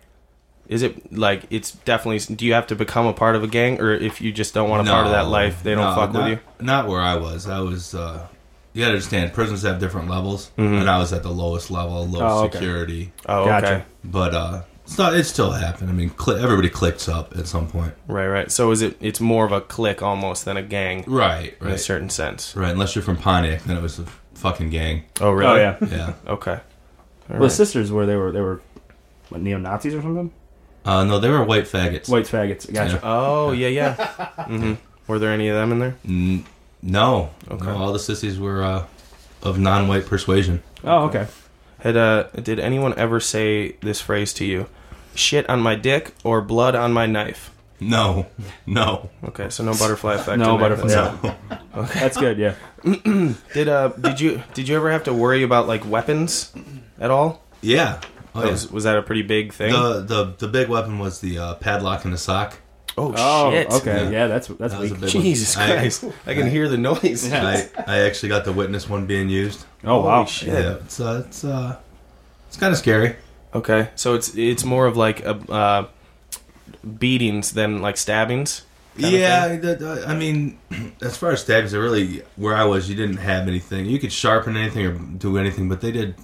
Is it like it's definitely? Do you have to become a part of a gang, or if you just don't want a part of that life, they don't no, fuck not, with you? Not where I was. I was. uh You gotta understand, prisons have different levels, Mhm. and I was at the lowest level, low Oh, okay. security. Oh, Gotcha. okay, But uh it's not. It still happened. I mean, cli everybody clicks up at some point. right, right. So is it? It's more of a clique almost than a gang Right. Right. In a certain sense. Right. Unless you're from Pontiac, then it was a fucking gang. Oh, really? Oh yeah. Yeah. Okay. All Well, right. the sisters were they were they were what, neo Nazis or something? Uh, no, they were white faggots. White faggots. Gotcha. Oh, yeah, yeah. hmm Were there any of them in there? N- no. Okay. No, all the sissies were uh, of non-white persuasion. Oh okay. Had uh, did anyone ever say this phrase to you? Shit on my dick or blood on my knife? No. No. Okay, so no butterfly effect. No in there. butterfly. That's- Yeah. That's good. Yeah. Did uh did you did you ever have to worry about like weapons at all? Yeah. Oh, yeah. was, was that a pretty big thing? The, the the big weapon was the uh, padlock in the sock. oh, Oh shit! okay. Yeah. Yeah. that's that's That was weak. a big one. Jesus I- Christ! I, can hear the noise. Yeah. I, I actually got to witness one being used. Oh wow. Holy shit. Yeah, it's uh, it's uh, it's kind of scary. Okay, so it's it's more of like a, uh, beatings than like stabbings. yeah, the- the- I mean, as far as stabs, it really where I was, you didn't have anything. You could sharpen anything or do anything, but they did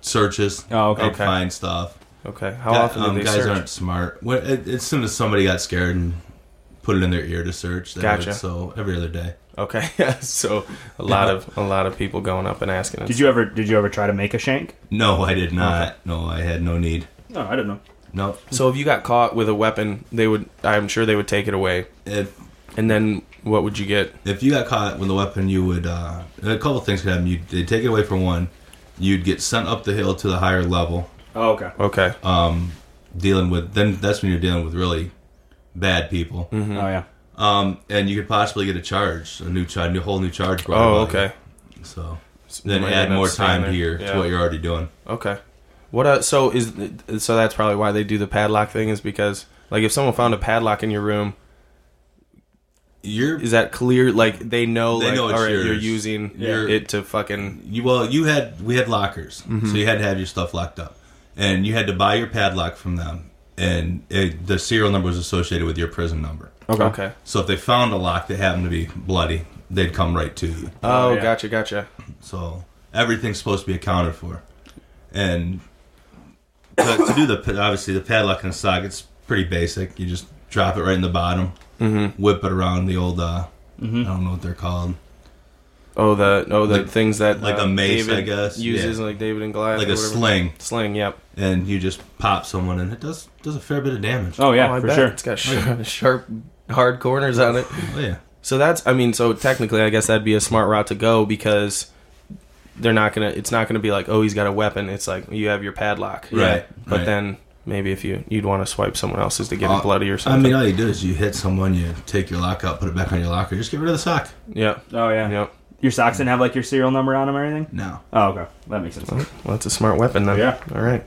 searches. Oh okay. They'd Okay. find stuff. Okay, how Guy- often um, do they guys search? aren't smart. When, it, as soon as somebody got scared and put it in their ear to search, they Gotcha. would, so every other day. Okay, yeah. So a lot of a lot of people going up and asking. us. Did you ever did you ever try to make a shank? No, I did not. No, I had no need. No, I don't know. No, So if you got caught with a weapon, they would. I'm sure they would take it away. if And then what would you get? if you got caught with a weapon, you would. Uh, a couple things could happen. You they take it away for one. You'd get sent up the hill to the higher level, Oh okay. Okay. um, dealing with. Then that's when you're dealing with really bad people. Mm-hmm. Oh yeah. Um, and you could possibly get a charge, a new charge, a whole new charge. brought Oh, about you. okay. So then Might add more time there. here Yeah. to what you're already doing. Okay. What? Uh, so is so that's probably why they do the padlock thing is because like if someone found a padlock in your room, You're is that clear? Like they know, They like know it's all right, you're using You're- it to fucking. You well, you had we had lockers, Mm-hmm. so you had to have your stuff locked up, and you had to buy your padlock from them, and it, the serial number was associated with your prison number. Okay. Okay. So if they found a lock that happened to be bloody, they'd come right to you. Oh, Oh, yeah. gotcha, gotcha. So everything's supposed to be accounted for, and to, to do the obviously the padlock and the sock, it's pretty basic. You just drop it right in the bottom, Mm-hmm. whip it around the old. Uh, Mhm. I don't know what they're called, Oh, the oh the Like- things that like uh, a mace, David I guess. uses Yeah. like David and Goliath, like or a whatever. sling, Sling, yep. and you just pop someone, and it does does a fair bit of damage. Oh yeah, oh, for bet. sure. It's got sharp, sharp, hard corners on it. Oh, yeah. So that's, I mean, so technically, I guess that'd be a smart route to go because they're not gonna. It's not gonna be like, oh, he's got a weapon. It's like you have your padlock, Right, But right. then maybe if you you'd want to swipe someone else's to get Uh, it bloody or something. I mean, all you do is you hit someone, you take your lock out, put it back on your locker, just get rid of the sock. yeah, Oh yeah. Yep. Your socks didn't have like your serial number on them or anything. No. Oh okay, that makes sense. Well, that's a smart weapon then. Yeah. All right.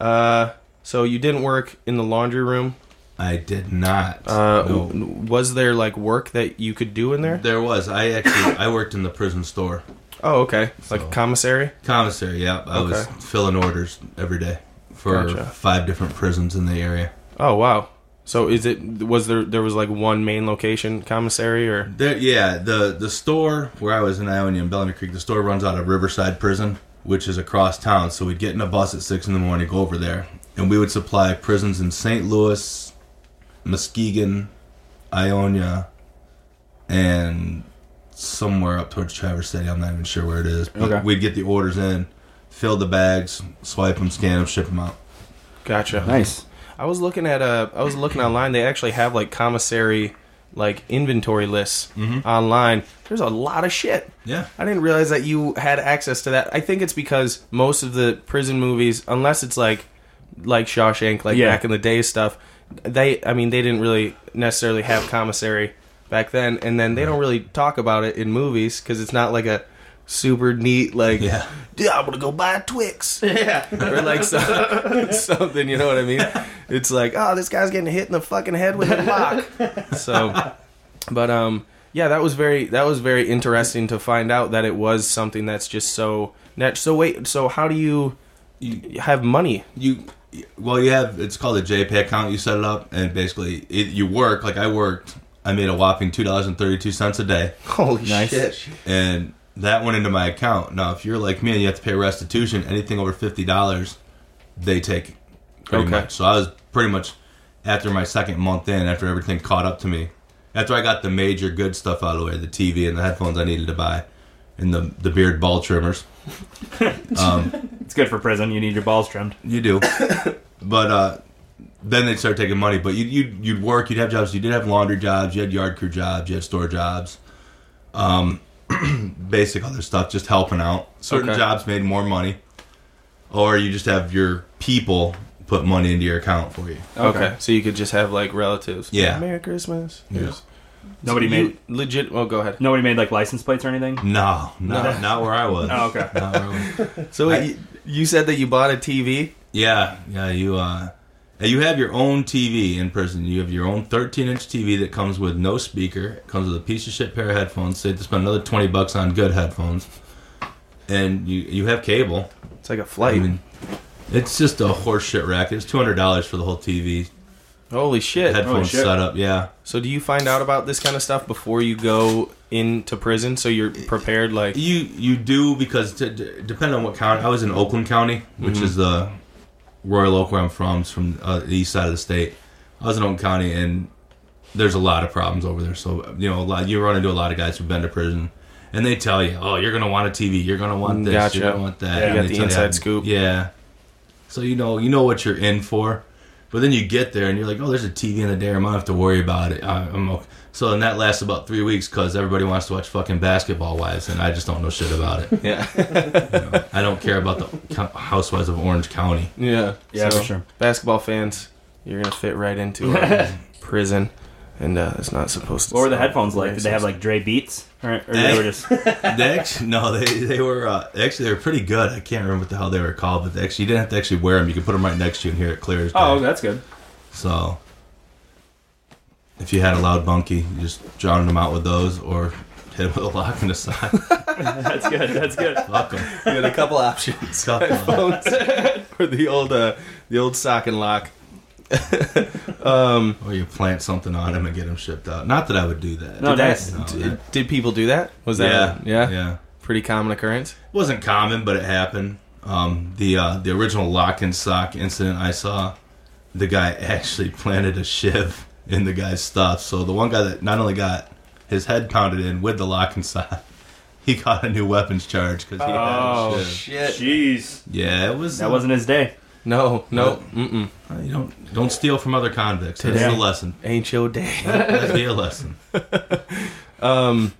Uh, so you didn't work in the laundry room. I did not. Uh, no. was there like work that you could do in there? There was. I actually I worked in the prison store. Oh, okay. Like So- a commissary. Commissary, yeah. I was Okay. filling filling orders every day for Gotcha. five different prisons in the area. Oh wow. So is it was there there was like one main location commissary or There, yeah, the the store where I was in Ionia and Bellamy Creek, the store runs out of Riverside Prison, which is across town. So we'd get in a bus at six in the morning, go over there, and we would supply prisons in St. Louis, Muskegon, Ionia, and somewhere up towards Traverse City. I'm not even sure where it is. But Okay. We'd get the orders in, fill the bags, swipe them, scan them, ship them out. gotcha. Nice. I was looking at uh I was looking online. They actually have like commissary like inventory lists online. There's a lot of shit. Yeah. I didn't realize that you had access to that. I think it's because most of the prison movies, unless it's like like Shawshank, like Yeah. back in the day stuff, they I mean they didn't really necessarily have commissary back then, and then they don't really talk about it in movies because it's not like a super neat like Yeah. yeah I'm gonna go buy a Twix. Yeah. Or like so, something you know what I mean? It's like oh this guy's getting hit in the fucking head with a lock. So but um yeah that was very that was very interesting to find out that it was something that's just so net so wait so how do you, you have money? You well you have it's called a jpay account you set it up and basically it, you work like i worked i made a whopping $2.32 a day. Holy Nice. shit. And that went into my account now if you're like me and you have to pay restitution anything over $50 they take pretty Okay. much so i was pretty much after my second month in after everything caught up to me after i got the major good stuff out of the way the tv and the headphones i needed to buy and the, the beard ball trimmers It's good for prison. You need your balls trimmed. You do, but uh, then they start taking money. But you you you'd work, you'd have jobs. You did have laundry jobs, you had yard crew jobs, you had store jobs, um, basic other stuff, just helping out. Certain Okay. jobs made more money, or you just have your people put money into your account for you. okay. so you could just have like relatives Yeah. Merry Christmas Yeah. Nobody You made legit oh go ahead nobody made like license plates or anything. No, not not where I was. Oh, okay. Not where I was. so I- you, you said that you bought a TV Yeah, yeah. You uh, you have your own TV in prison. You have your own 13 inch TV that comes with no speaker. It comes with a piece of shit pair of headphones. So you have to spend another 20 bucks on good headphones, and you you have cable. it's like a flight I mean, it's just a horseshit racket. It's 200 dollars for the whole TV holy shit headphone shit. setup. Yeah, So do you find out about this kind of stuff before you go into prison so you're prepared like you you do because t- d- depending on what county. I was in Oakland County, which mm-hmm. is the Royal Oak where I'm from. It's from uh, the east side of the state. I was in Oakland County, and there's a lot of problems over there. So you know, a lot, you run into a lot of guys who've been to prison, and they tell you, "Oh, you're gonna want a TV. You're gonna want this. Gotcha. You're gonna want that." Yeah, you got the inside scoop. Yeah. So you know, you know what you're in for. But then you get there and you're like, oh, there's a TV in the day. I don't have to worry about it. I, I'm okay. So then that lasts about three weeks because everybody wants to watch fucking Basketball Wives, and I just don't know shit about it. yeah You know, I don't care about the Co- Housewives of Orange County. yeah Yeah, So, for sure. basketball fans you're gonna fit right into uh, prison and uh, it's not supposed to What were the headphones like? Did they have like Dre Beats, or, or they were just? They actually, no, they they were uh, actually they were pretty good. I can't remember what the hell they were called, but they actually you didn't have to actually wear them. You could put them right next to you and hear it clear as day. Oh, that's good. So if you had a loud bunkie, you just drown them out with those or hit them with a lock in the side. That's good. That's good. Fuck 'em. you had a couple options Couple of- headphones or the old uh, the old sock and lock um Or you plant something on them and get them shipped out. Not that I would do that. No, did, that- No, d- that- did people do that was that yeah, a- yeah yeah. pretty common occurrence It wasn't common, but it happened. Um, the uh, the original lock and sock incident I saw, the guy actually planted a shiv in the guy's stuff. So the one guy that not only got his head pounded in with the lock and sock, he got a new weapons charge because he Oh, had a shiv. shit Jeez, Yeah, it was. that wasn't his day. no no. Uh, you don't don't steal from other convicts. That's Today. the lesson. ain't your day That'd be a lesson. Um,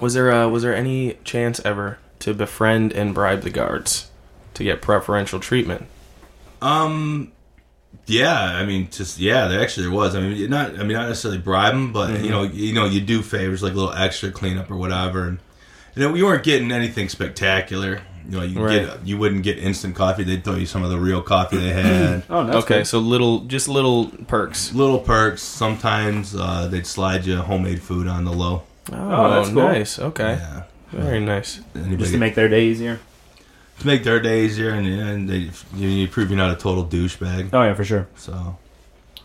was there uh, was there any chance ever to befriend and bribe the guards to get preferential treatment? Um, Yeah, I mean, just yeah, there actually there was. I mean, not I mean not necessarily bribe them, but Mm-hmm. you know, you know, you do favors like a little extra cleanup or whatever, and you know, we weren't getting anything spectacular. You know, you Right. get you wouldn't get instant coffee. They'd throw you some of the real coffee they had. Oh, that's okay, good. so little, just little perks. little perks. Sometimes uh, they'd slide you homemade food on the low. Oh, that's cool. nice. Okay, Yeah, very nice. Anybody just to make their day easier. To make their day easier, and, yeah, and they you, you prove you're not a total douchebag. Oh yeah, for sure. So,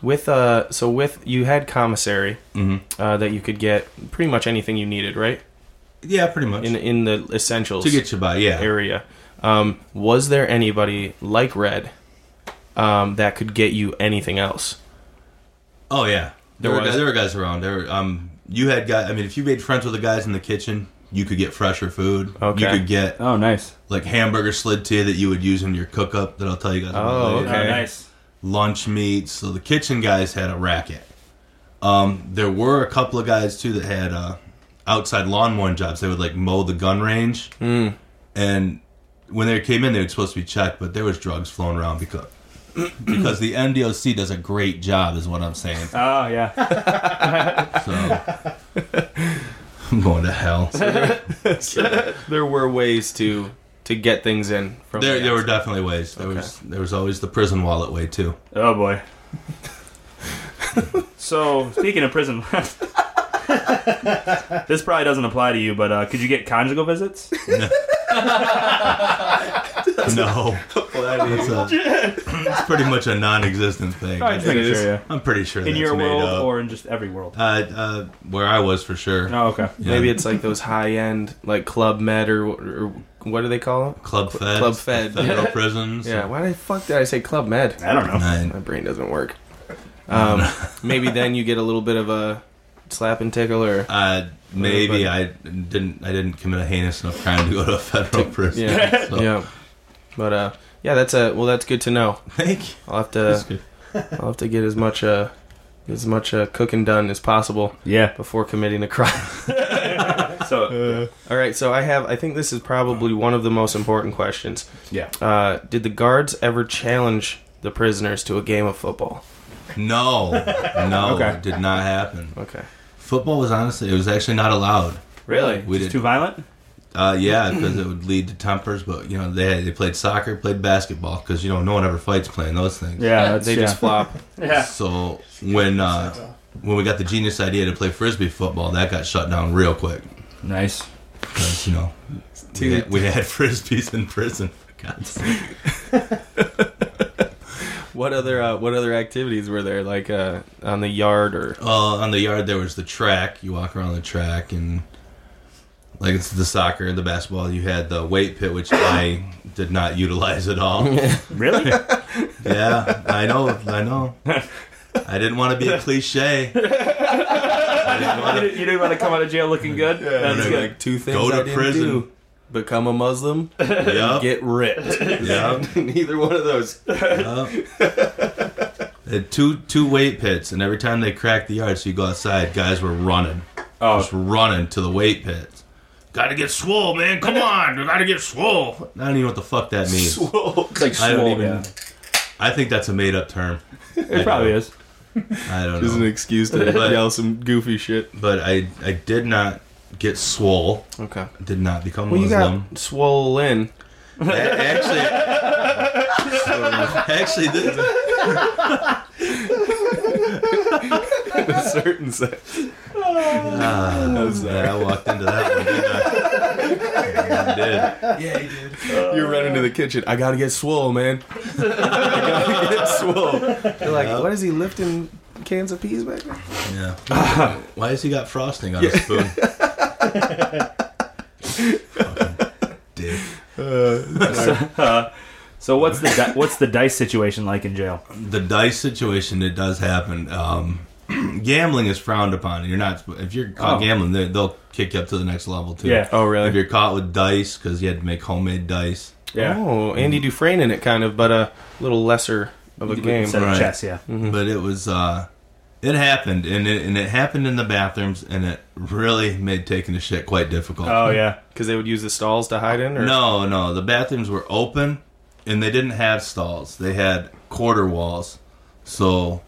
With uh, so with you had commissary mhm. uh, that you could get pretty much anything you needed, right? yeah, pretty much In in the essentials to get you by. Yeah, area. Um, was there anybody like Red um, that could get you anything else? Oh yeah, there, There were was? guys, there were guys around. There, were, um, you had guys. I mean, if you made friends with the guys in the kitchen, you could get fresher food. Okay. You could get Oh, nice. like hamburger slid to you that you would use in your cook up. That I'll tell you guys. about Oh, later. okay. Oh, nice. Lunch meats. So the kitchen guys had a racket. Um, there were a couple of guys too that had uh, outside lawn mowing jobs. They would like mow the gun range, Mm. and when they came in, they were supposed to be checked, but there was drugs flowing around because because the MDOC does a great job, is what I'm saying. Oh yeah. So I'm going to hell. There were ways to to get things in from There, the there were definitely ways. There Okay. was there was always the prison wallet way too. Oh boy. so speaking of prison, this probably doesn't apply to you, but uh, could you get conjugal visits? No, it's, a, it's pretty much a non-existent thing. Alright, just making is. sure, yeah. I'm pretty sure In that's your made world up. or in just every world? uh, uh, where I was for sure. Oh, okay. Yeah. Maybe it's like those high end like Club Med or, or what do they call them? Club Fed, Club Fed. federal prisons. Yeah. Why the fuck did I say Club Med? I don't know. Nine. My brain doesn't work. Um, maybe then you get a little bit of a slap and tickle or Uh, maybe I didn't. I didn't commit a heinous enough crime to go to a federal prison. yeah, So, yeah. But uh, yeah, that's a well. That's good to know. Thank you. I'll have That's to good. I'll have to get as much uh as much uh, cooking done as possible Yeah. before committing a crime. So All right, so I have. I think this is probably one of the most important questions. yeah. Uh, did the guards ever challenge the prisoners to a game of football? No, no, Okay. it did not happen. Okay. Football was honestly, it was actually not allowed. Really? We Just did. too violent? Uh, yeah, because it would lead to tempers. But you know, they had, they played soccer, played basketball, because you know no one ever fights playing those things. Yeah, that's they yeah. just flop. Yeah. So when uh, when we got the genius idea to play frisbee football, that got shut down real quick Nice. because you know we had, we had frisbees in prison. God. What other uh, What other activities were there? Like uh, on the yard or? Uh, on the yard there was the track. You walk around the track and like it's the soccer and the basketball. You had the weight pit, which I did not utilize at all. Really? Yeah, I know, I know. I didn't want to be a cliche. I didn't you, want to didn't, you didn't want to come out of jail looking good? That's good. Like two things Go to I didn't prison. do: become a Muslim, Yep. get ripped. Yep. Neither one of those. Yep. Two two weight pits, and every time they cracked the yard, so you go outside, guys were running, oh. just Oh, running to the weight pits. Got to get swole, man! Come on, you got to get swole. I don't even know what the fuck that means. it's like I don't swole, even. yeah. I think that's a made up term. It probably is. I don't Just an know, excuse to But- yell some goofy shit. but I I did not get swole. Okay. Did not become Well, you Muslim. got swollen. A- actually, actually, this, in a certain sense. ah, I walked into that one. Didn't I? I did. Yeah, you did. you run into the kitchen. I gotta get swole, man. I gotta get swole. You're like, Yeah. what is he lifting cans of peas back there? Yeah. Why has he got frosting on his spoon? Fucking dick. Uh, so what's the di- what's the dice situation like in jail? The dice situation, it does happen. Um, gambling is frowned upon. You're not if you're caught Oh. gambling, they, they'll kick you up to the next level too. Yeah. Oh, really? If you're caught with dice because you had to make homemade dice. Yeah. Oh, Andy Dufresne in it, kind of, but a little lesser of a game. Instead of chess, yeah. But it was uh, it happened, and it and it happened in the bathrooms, and it really made taking a shit quite difficult. Oh yeah. Because they would use the stalls to hide in? Or? No, no. The bathrooms were open, and they didn't have stalls. They had quarter walls. So,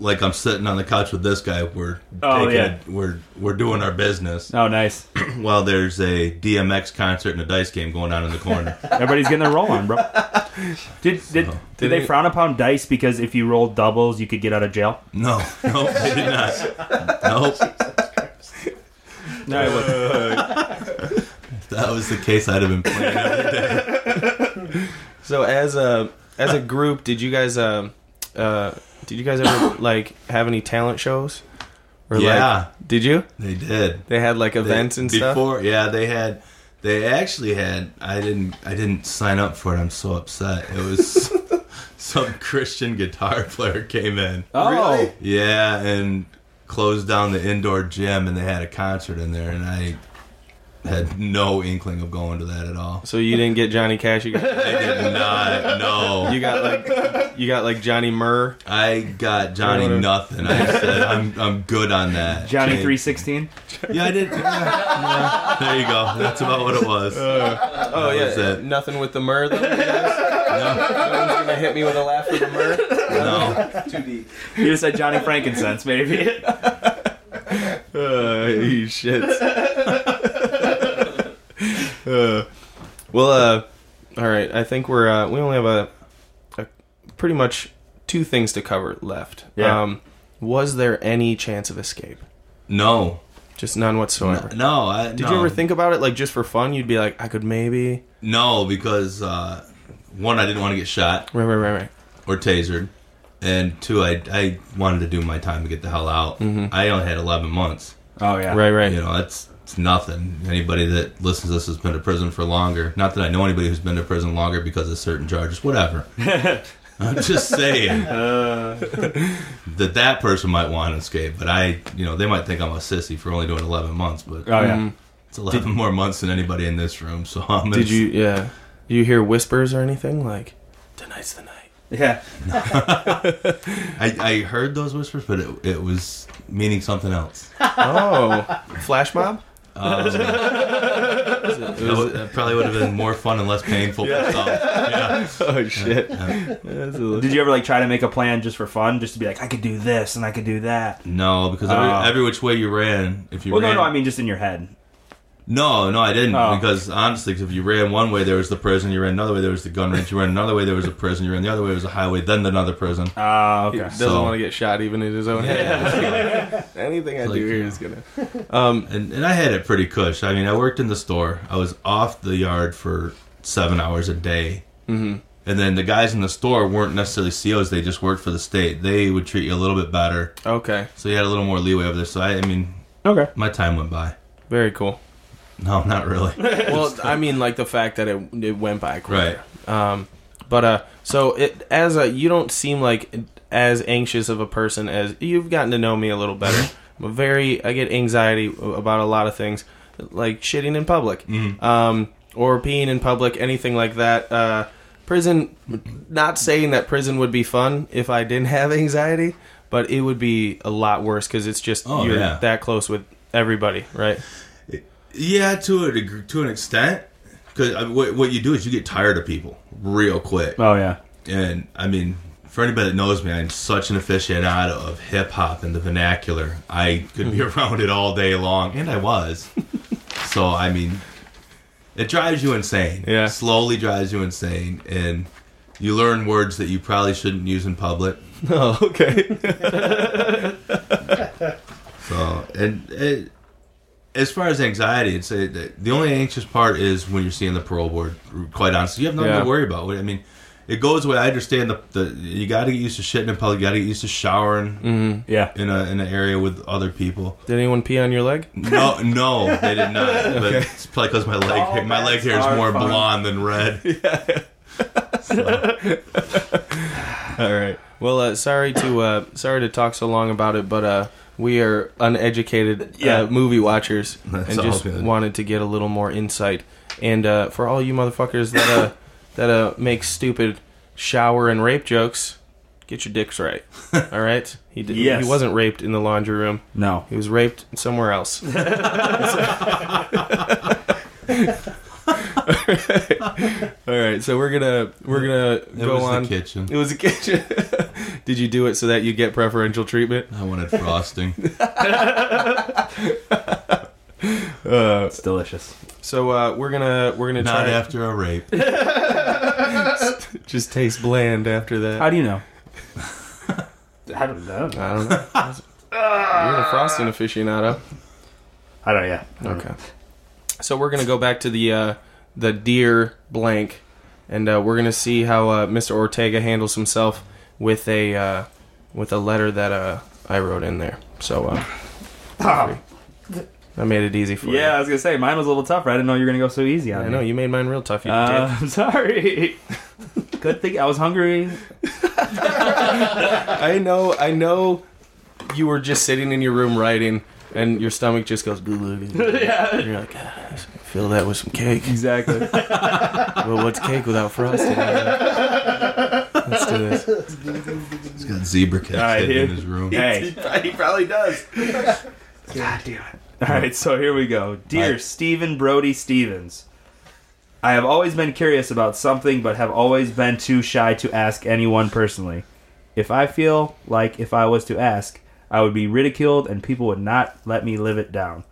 like I'm sitting on the couch with this guy. We're Oh, taking yeah. a- we're we're doing our business Oh, nice. while there's a DMX concert and a dice game going on in the corner. Everybody's getting their roll on, bro. Did did, did Did they it- frown upon dice because if you rolled doubles, you could get out of jail? no, no, they did not. Nope. No, it. If that was the case, I'd have been playing every day. So as a as a group, did you guys um uh did you guys ever like have any talent shows? Or Yeah. like did you? They did. They had like They- events and stuff. before. Yeah, they had. They actually had. I didn't. I didn't sign up for it. I'm so upset. It was some Christian guitar player came in. Oh, Yeah, and closed down the indoor gym, and they had a concert in there, and I had no inkling of going to that at all. So you didn't get Johnny Cash. You got, I did not. No, you got like you got like Johnny Myrrh. I got Johnny Whatever. nothing. I said I'm I'm good on that. Johnny Change- three sixteen. Yeah, I did. Yeah, yeah. There you go. That's about what it was. Oh yeah, was it. nothing with the Myrrh though. you guys? No, No one's gonna hit me with a laugh with the Myrrh. no. Too deep. You just said Johnny Frankincense, maybe. Uh, you shits. Uh, well, uh, all right. I think we're uh, we only have a, a pretty much two things to cover left. Yeah. Um, was there any chance of escape? No. Just none whatsoever. No, I, Did no. you ever think about it, like just for fun? You'd be like, I could maybe. No, because uh, one, I didn't want to get shot Right, right, right, right. or tasered, and two, I I wanted to do my time to get the hell out. I only had 11 months. Oh yeah. Right, right. You know, that's it's nothing. Anybody that listens to this has been to prison for longer. Not that I know anybody who's been to prison longer because of certain charges. Whatever. I'm just saying uh. that that person might want to escape, but I, you know, they might think I'm a sissy for only doing 11 months, but Oh yeah. It's 11 more months than anybody in this room. So I'm. Did you? Yeah. You hear whispers or anything like? Tonight's the night. Yeah. I, I heard those whispers, but it, it was meaning something else. Oh, flash mob. Um, It that, was- would- that probably would have been more fun and less painful. for some. Yeah. oh shit. Yeah. That's a little- Did you ever like try to make a plan just for fun, just to be like, I could do this and I could do that? No, because every, Oh. every which way you ran, if you Well, ran, no, no. I mean, just in your head. No, no, I didn't. Oh. Because honestly, 'cause if you ran one way, there was the prison. You ran another way, there was the gun range. You ran another way, there was a prison. You ran the other way, there was a highway, then another prison. Oh, He okay. doesn't So- want to get shot even in his own head. Anything I Like, do here you is gonna. Um, And, and I had it pretty cush. I mean, I worked in the store. I was off the yard for seven hours a day. mhm. And then the guys in the store weren't necessarily COs; they just worked for the state. They would treat you a little bit better, Okay, so you had a little more leeway over there. So I, I mean, Okay. my time went by. very cool. No, not really. Well, I mean, like the fact that it it went by right. Um, but uh, so it as a you don't seem like as anxious of a person as you've gotten to know me a little better. I'm a very I get anxiety about a lot of things, like shitting in public, Mhm. um, or peeing in public, anything like that. Uh, prison. Not saying that prison would be fun if I didn't have anxiety, but it would be a lot worse because it's just Oh, you're yeah. that close with everybody, right? Yeah, to a to an extent, because uh, what, what you do is you get tired of people real quick. Oh yeah. And I mean, for anybody that knows me, I'm such an aficionado of hip hop and the vernacular. I could be hmm. around it all day long, and I was. so I mean, it drives you insane. Yeah. slowly drives you insane, and you learn words that you probably shouldn't use in public. Oh, okay. So, and it, as far as anxiety, it's a, the only anxious part is when you're seeing the parole board. Quite honestly, you have nothing Yeah. to worry about. I mean, it goes away. I understand the, the you got to get used to shitting in public. You got to get used to showering hmm Yeah. in a in an area with other people. Did anyone pee on your leg? No, no, they did not. But it's probably because my leg All my leg hair is more fun. blonde than red. All right. Well, uh, sorry to uh, sorry to talk so long about it, but uh, we are uneducated Yeah. uh, movie watchers That's and just good. wanted to get a little more insight. And uh, for all you motherfuckers that uh, that uh, make stupid shower and rape jokes, get your dicks right. All right. He did, Yes. He wasn't raped in the laundry room. No. He was raped somewhere else. All right, so we're gonna we're gonna It go was on. the kitchen. It was a kitchen. Did you do it so that you get preferential treatment? I wanted frosting. It's delicious. So uh, we're gonna we're gonna Not try after a rape. just tastes bland after that. How do you know? I don't know. I don't know. You're a frosting aficionado. I don't. Yeah. Okay. So we're gonna go back to the uh, the deer blank, and uh, we're gonna see how uh, Mr. Ortega handles himself with a uh, with a letter that uh, I wrote in there. So uh, I made it easy for you. Yeah, I was gonna say mine was a little tougher. I didn't know you were gonna go so easy on I me. know you made mine real tough. You Uh, I'm sorry. Good thing I was hungry. I know. I know. You were just sitting in your room writing, and your stomach just goes. yeah. And you're like, "Ah, fill that with some cake. Exactly. Well, what's cake without frosting? Let's do this. He's got zebra cakes Alright, hidden in his room. hey. He probably does. God damn it. All right, so here we go. Dear Right. Stephen Brody Stevens, I have always been curious about something, but have always been too shy to ask anyone personally. If I feel like if I was to ask, I would be ridiculed and people would not let me live it down.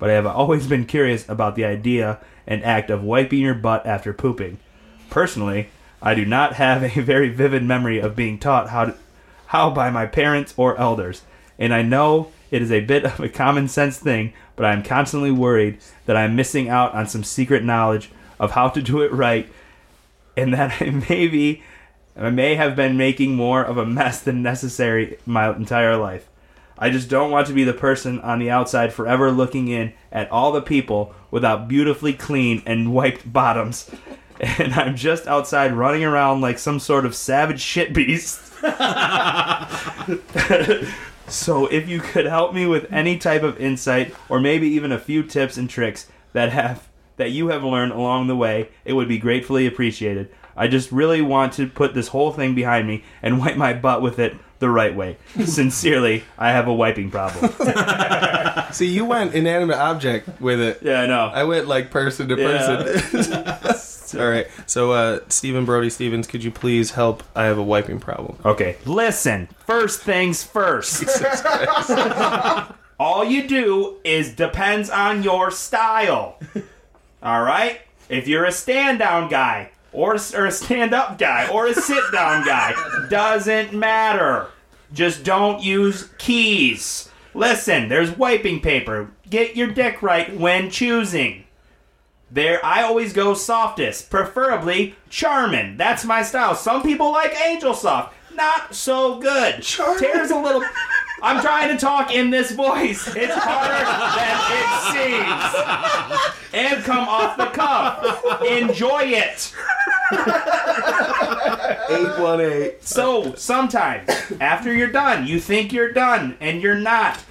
But I have always been curious about the idea and act of wiping your butt after pooping. Personally, I do not have a very vivid memory of being taught how to, how by my parents or elders, and I know it is a bit of a common sense thing, but I am constantly worried that I am missing out on some secret knowledge of how to do it right, and that I may be, I may have been making more of a mess than necessary my entire life. I just don't want to be the person on the outside forever looking in at all the people without beautifully clean and wiped bottoms. And I'm just outside running around like some sort of savage shit beast. so if you could help me with any type of insight or maybe even a few tips and tricks that have that you have learned along the way, it would be gratefully appreciated. I just really want to put this whole thing behind me and wipe my butt with it the right way. Sincerely, I have a wiping problem. See, you went inanimate object with it. Yeah, I know. I went like person to Yeah. person. All right. So, uh, Stephen Brody Stevens, could you please help? I have a wiping problem. Okay, listen. First things first. All you do is depends on your style. All right? If you're a stand down guy, or, or a stand up guy, or a sit down guy, doesn't matter. Just don't use keys. Listen, there's wiping paper. Get your dick right when choosing. There, I always go softest, preferably Charmin. That's my style. Some people like Angel Soft. Not so good. Charmin. Tears a little. I'm trying to talk in this voice. It's harder than it seems. And come off the cuff. Enjoy it. 818. So sometimes, after you're done, you think you're done, and you're not.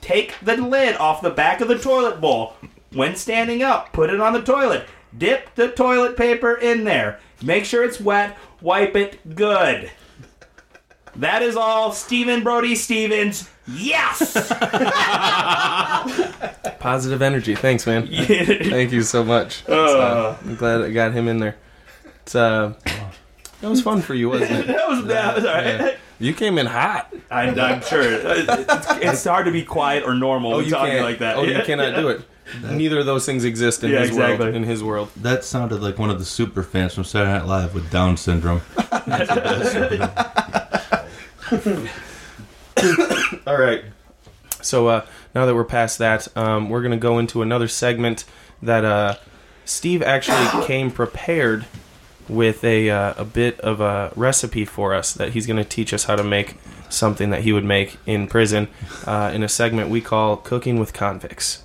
Take the lid off the back of the toilet bowl. When standing up, put it on the toilet. Dip the toilet paper in there. Make sure it's wet. Wipe it good. That is all, Stephen Brody Stevens. Yes! Positive energy. Thanks, man. Thank you so much. It's, uh, I'm glad I got him in there. It's uh, that was fun for you, wasn't it? that was, that was all right. Yeah. You came in hot. I, I'm sure. It's, it's hard to be quiet or normal when you talking can't like that. Oh, you Yeah. cannot do it. Neither of those things exist in Yeah, his world. exactly. In his world. That sounded like one of the super fans from Saturday Night Live with Down syndrome. All right. So uh, now that we're past that, um, we're going to go into another segment that uh, Steve actually came prepared with a uh, a bit of a recipe for us that he's going to teach us how to make something that he would make in prison uh, in a segment we call cooking with convicts.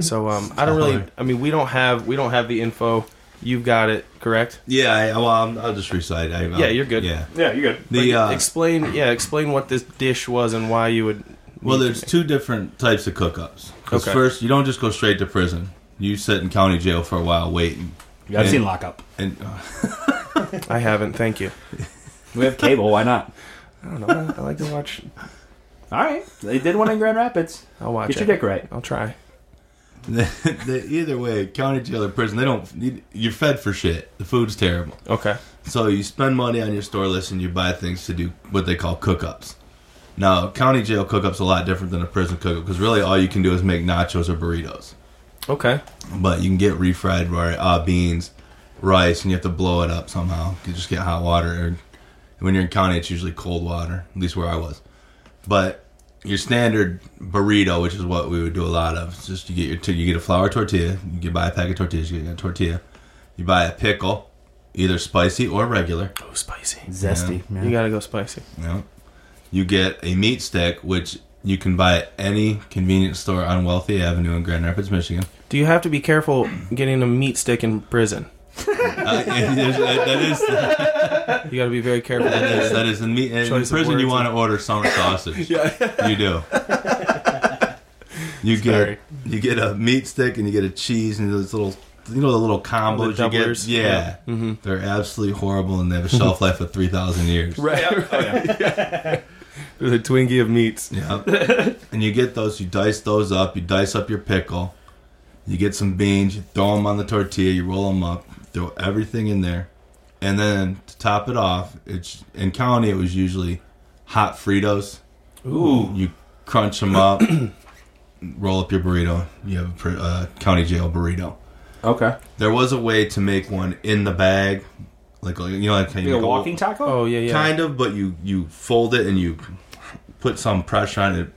So um, I don't really. I mean, we don't have we don't have the info. You've got it correct. Yeah, I, well, I'll, I'll just recite. I, Yeah, you're good. Yeah. Yeah, you're good. The uh, explain, yeah, explain what this dish was and why you would. well, there's two different types of cook-ups. 'Cause Okay. first, you don't just go straight to prison. You sit in county jail for a while waiting. I've And- seen Lockup. And uh, I haven't. Thank you. We have cable. Why not? I don't know. I like to watch. All right. They did one in Grand Rapids. I'll watch Get it. your dick right. I'll try. the, either way, county jail or prison, they don't. you- You're fed for shit. The food's terrible. Okay. So you spend money on your store list and you buy things to do what they call cook-ups. Now, county jail cook-up's a lot different than a prison cook-up because really all you can do is make nachos or burritos. Okay. But you can get refried ri- uh, beans, rice, and you have to blow it up somehow. You just get hot water. Or when you're in county, it's usually cold water. At least where I was. But your standard burrito, which is what we would do a lot of, is just you get your t- you get a flour tortilla. You can buy a pack of tortillas. You get a tortilla. You buy a pickle, either spicy or regular. Oh, spicy. Zesty. You gotta go spicy. You know, you get a meat stick, which you can buy at any convenience store on Wealthy Avenue in Grand Rapids, Michigan. Do you have to be careful getting a meat stick in prison? Uh, and there's- that is You gotta be very careful. That is. That is in, meat, in prison. You want to order summer sausage. Yeah. You do. You Sorry. get you get a meat stick and you get a cheese and those little you know the little combos the you get. doublers? Yeah, Yeah. Mm-hmm. they're absolutely horrible and they have a shelf life of three thousand years. Right. Yeah. the Twinkie of meats. Yeah. and you get those, you dice those up, you dice up your pickle, you get some beans, you throw them on the tortilla, you roll them up, throw everything in there. And then to top it off, it's in county it was usually hot Fritos. Ooh. You crunch them up, roll up your burrito. You have a uh, county jail burrito. Okay. There was a way to make one in the bag, like you know, like how you Like a make walking taco? Oh yeah, yeah. kind of, but you you fold it and you put some pressure on it.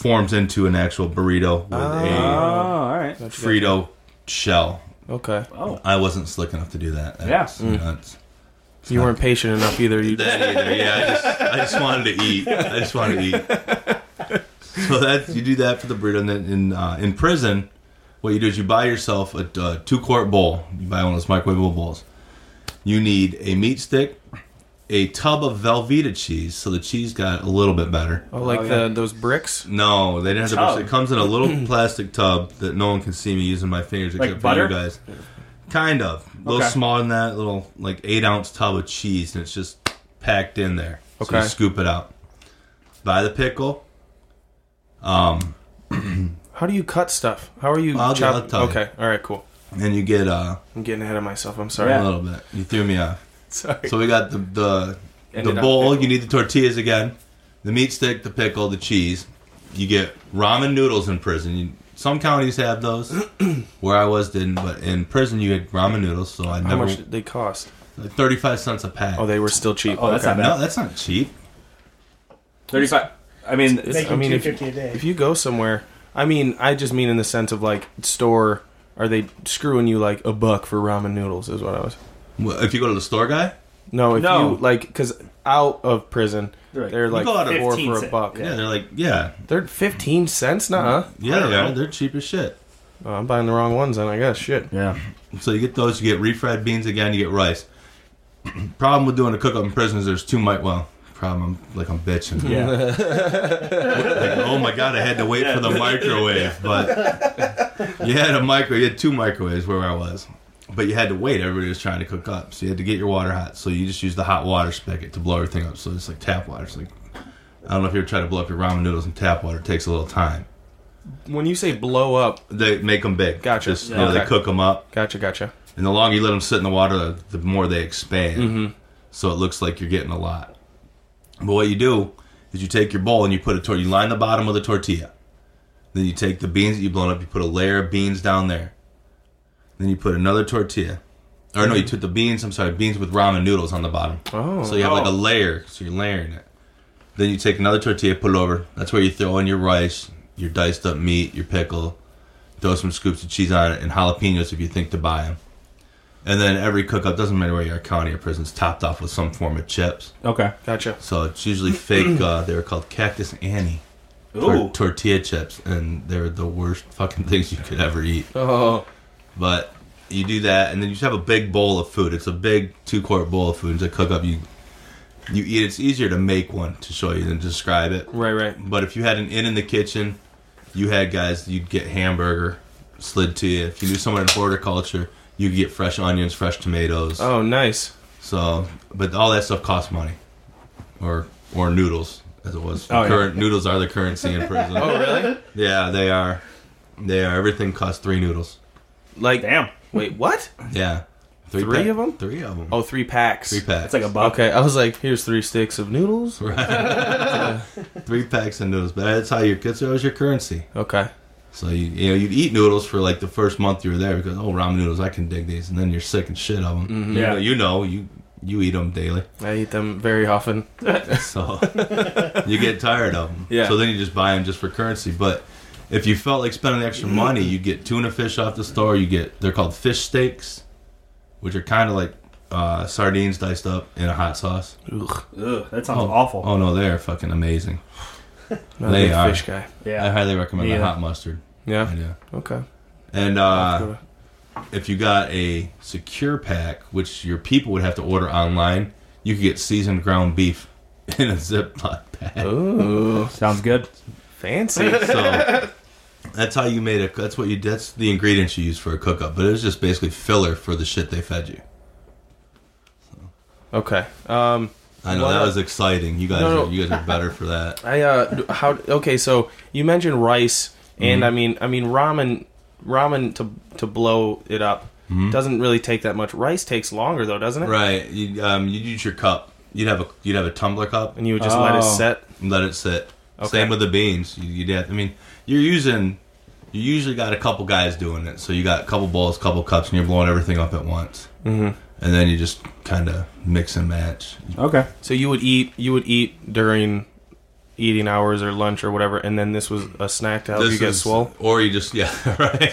It forms into an actual burrito with Oh, Ah. all right. a Frito shell. Okay. Oh. I wasn't slick enough to do that. Yeah. That's nuts. You weren't patient enough either. You That either. Yeah, I just I just wanted to eat. I just wanted to eat. So that you do that for the burrito, and then in uh, in prison, what you do is you buy yourself a uh, two quart bowl. You buy one of those microwavable bowls. You need a meat stick, a tub of Velveeta cheese, so the cheese got a little bit better. oh, like Oh, yeah. the those bricks. No, they didn't have Tub. to. It comes in a little plastic tub that no one can see me using my fingers Like except butter? for you guys. Kind of, a little Okay. smaller than that. Little like eight ounce tub of cheese, and it's just packed in there. So Okay. you scoop it out. Buy the pickle. Um, How do you cut stuff? How are you? I'll- chop- I'll you. okay. All right. Cool. and you get uh I'm getting ahead of myself. I'm sorry. a little bit. You threw me off. Sorry. So we got the the Ended the bowl. You need the tortillas again, the meat stick, the pickle, the cheese. You get ramen noodles in prison. You, some counties have those. Where I was didn't, but in prison you had ramen noodles. So I never. How never much did they cost? like thirty five cents a pack. Oh, they were still cheap. Oh, that's Okay. not bad. no, that's not cheap. 35. I mean, It's- Making I mean, if, a day. if you go somewhere, I mean, I just mean in the sense of like store. Are they screwing you like a buck for ramen noodles? Is what I was. Well, If you go to the store guy, No, if No. you like, because out of prison, They're like- they're You like go out at four 15 for a cent. buck. yeah, they're like, yeah, They're fifteen cents, nah. yeah, they are. They're cheap as shit. Oh, I'm buying the wrong ones, then I guess. Shit. yeah. So you get those. You get refried beans again. You get rice. problem with doing a cook up in prison is there's two mic. Well, problem. I'm, like I'm bitching. Yeah. Like, oh my god, I had to wait for the microwave. But you had a micro. You had two microwaves where I was. But you had to wait. Everybody was trying to cook up, so you had to get your water hot. So you just use the hot water spigot to blow everything up. So it's like tap water. It's like I don't know if you ever tried to blow up your ramen noodles in tap water. It takes a little time. When you say blow up, They make them big. Gotcha. Just, you know, Okay. they cook them up, gotcha, gotcha. and the longer you let them sit in the water, the, the more they expand. Mm-hmm. So it looks like you're getting a lot. But what you do is you take your bowl and you put a tor- you line the bottom with a tortilla. Then you take the beans that you've blown up, you put a layer of beans down there. Then you put another tortilla. Or no, you took the beans, I'm sorry, beans with ramen noodles on the bottom. Oh, So you have like a Oh. layer, so you're layering it. Then you take another tortilla, put it over. That's where you throw in your rice, your diced up meat, your pickle, throw some scoops of cheese on it, and jalapenos if you think to buy them. And then every cook up, doesn't matter where you are, county or prison, is topped off with some form of chips. Okay. gotcha. So it's usually fake, uh, they were called Cactus Annie tor- Ooh. tortilla chips, and they're the worst fucking things you could ever eat. Oh, But you do that, and then you just have a big bowl of food. It's a big two quart bowl of food to cook up. You you eat. It's easier to make one to show you than describe it. right, right. But if you had an inn in the kitchen, you had guys. You'd get hamburger slid to you. If you knew someone in horticulture, you could get fresh onions, fresh tomatoes. Oh, nice. So, but all that stuff costs money, or or noodles as it was. Oh, yeah. Current noodles are the currency in prison. Oh, really? Yeah, they are. They are. Everything costs three noodles. Like, Damn. wait, what? Yeah. Three of them. Three of them. Oh, three packs. Three packs. It's like a buck. Okay, I was like, here's three sticks of noodles. three packs of noodles. But that's how your that's that was your currency. Okay. So you you know you'd eat noodles for like the first month you were there because oh ramen noodles I can dig these and then you're sick and shit of them. Mm-hmm. Yeah. You know, you know you you eat them daily, I eat them very often. so you get tired of them. Yeah. So then you just buy them just for currency. But if you felt like spending extra money, you get tuna fish off the store. You get they're called fish steaks, which are kind of like uh, sardines diced up in a hot sauce. Ugh, Ugh, that sounds awful. Oh no, they are fucking amazing. not They a are. fish guy. Yeah, I highly recommend Me the hot mustard. Yeah. Yeah. Okay. And uh, if you got a secure pack, which your people would have to order online, you could get seasoned ground beef in a Ziploc bag. Ooh, Sounds good. fancy. So that's how you made it. That's what you. That's the ingredients you use for a cook up. But it was just basically filler for the shit they fed you. Okay. Um, I know Well, that was exciting. You guys, no, no. Are, you guys are better for that. I uh, how? Okay, so you mentioned rice, and Mhm. I mean, I mean ramen. Ramen to to blow it up doesn't really take that much. Rice takes longer though, doesn't it? Right. You um, you'd use your cup. You'd have a you'd have a tumbler cup. And you would just let it Oh. set. let it sit. Okay. Same with the beans. You, you'd have, I mean, you're using. You usually got a couple guys doing it, so you got a couple bowls, couple cups, and you're blowing everything up at once. hmm And then you just kind of mix and match. Okay. So you would eat. You would eat during eating hours or lunch or whatever, and then this was a snack to help you get is- swole. or you just yeah, right,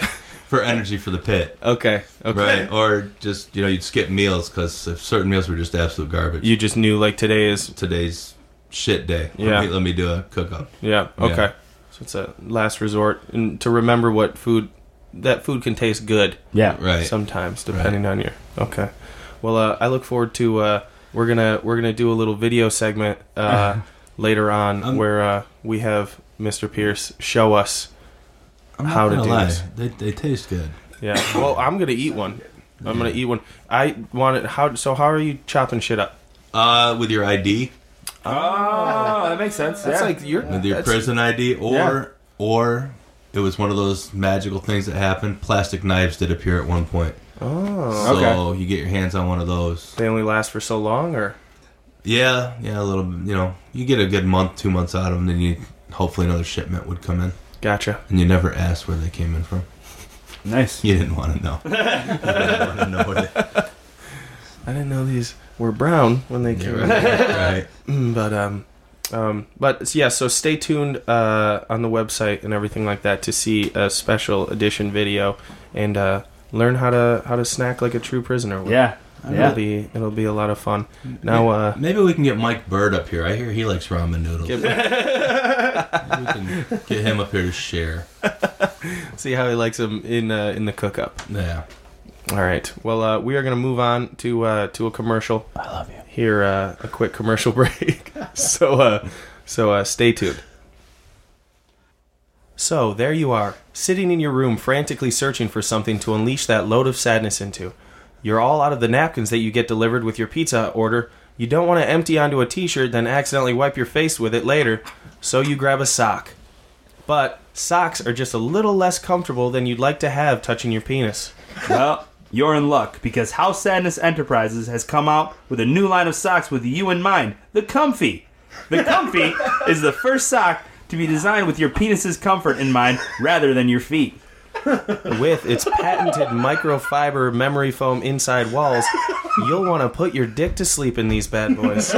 for energy for the pit, Okay. Okay. right? Or just you know you'd skip meals because if certain meals were just absolute garbage. You just knew like today is Today's shit day. Yeah. Let me, let me do a cook up. yeah. Yeah. Okay. So it's a last resort, and to remember what food that food can taste good. Yeah. Right. sometimes depending on your okay well uh, i look forward to uh, we're gonna we're gonna do a little video segment uh, later on Um, where uh, we have mr pierce show us I'm How to gonna do lie. this. They, they taste good. yeah well i'm gonna eat one i'm gonna eat one i want it how so how are you chopping shit up Uh, with your ID, Ah, oh, that makes sense. that's yeah. like your with your that's- prison ID, or Yeah. or it was one of those magical things that happened. Plastic knives did appear at one point, oh so Okay. you get your hands on one of those. they only last for so long or Yeah, yeah, a little. You know, you get a good month, two months out of them, then you hopefully another shipment would come in, gotcha and you never asked where they came in from. nice. You didn't want to know. you didn't want to know where they. i didn't know these were brown when they came in. right, right. Mm, but um um but yeah so stay tuned uh on the website and everything like that to see a special edition video and uh learn how to how to snack like a true prisoner Yeah. it'll Yeah. be it'll be a lot of fun now uh Maybe we can get Mike Bird up here. I hear he likes ramen noodles. get- we can get him up here to share. see how he likes them in uh, in the cook up Yeah. All right well uh we are gonna move on to uh to a commercial I love you. here uh, a quick commercial break. so uh, so uh, stay tuned. So there you are, sitting in your room frantically searching for something to unleash that load of sadness into. You're all out of the napkins that you get delivered with your pizza order. You don't want to empty onto a t-shirt then accidentally wipe your face with it later, so you grab a sock. But socks are just a little less comfortable than you'd like to have touching your penis. well, you're in luck because House Sadness Enterprises has come out with a new line of socks with you in mind the Comfy. The Comfy is the first sock to be designed with your penis's comfort in mind rather than your feet. With its patented microfiber memory foam inside walls, you'll want to put your dick to sleep in these bad boys.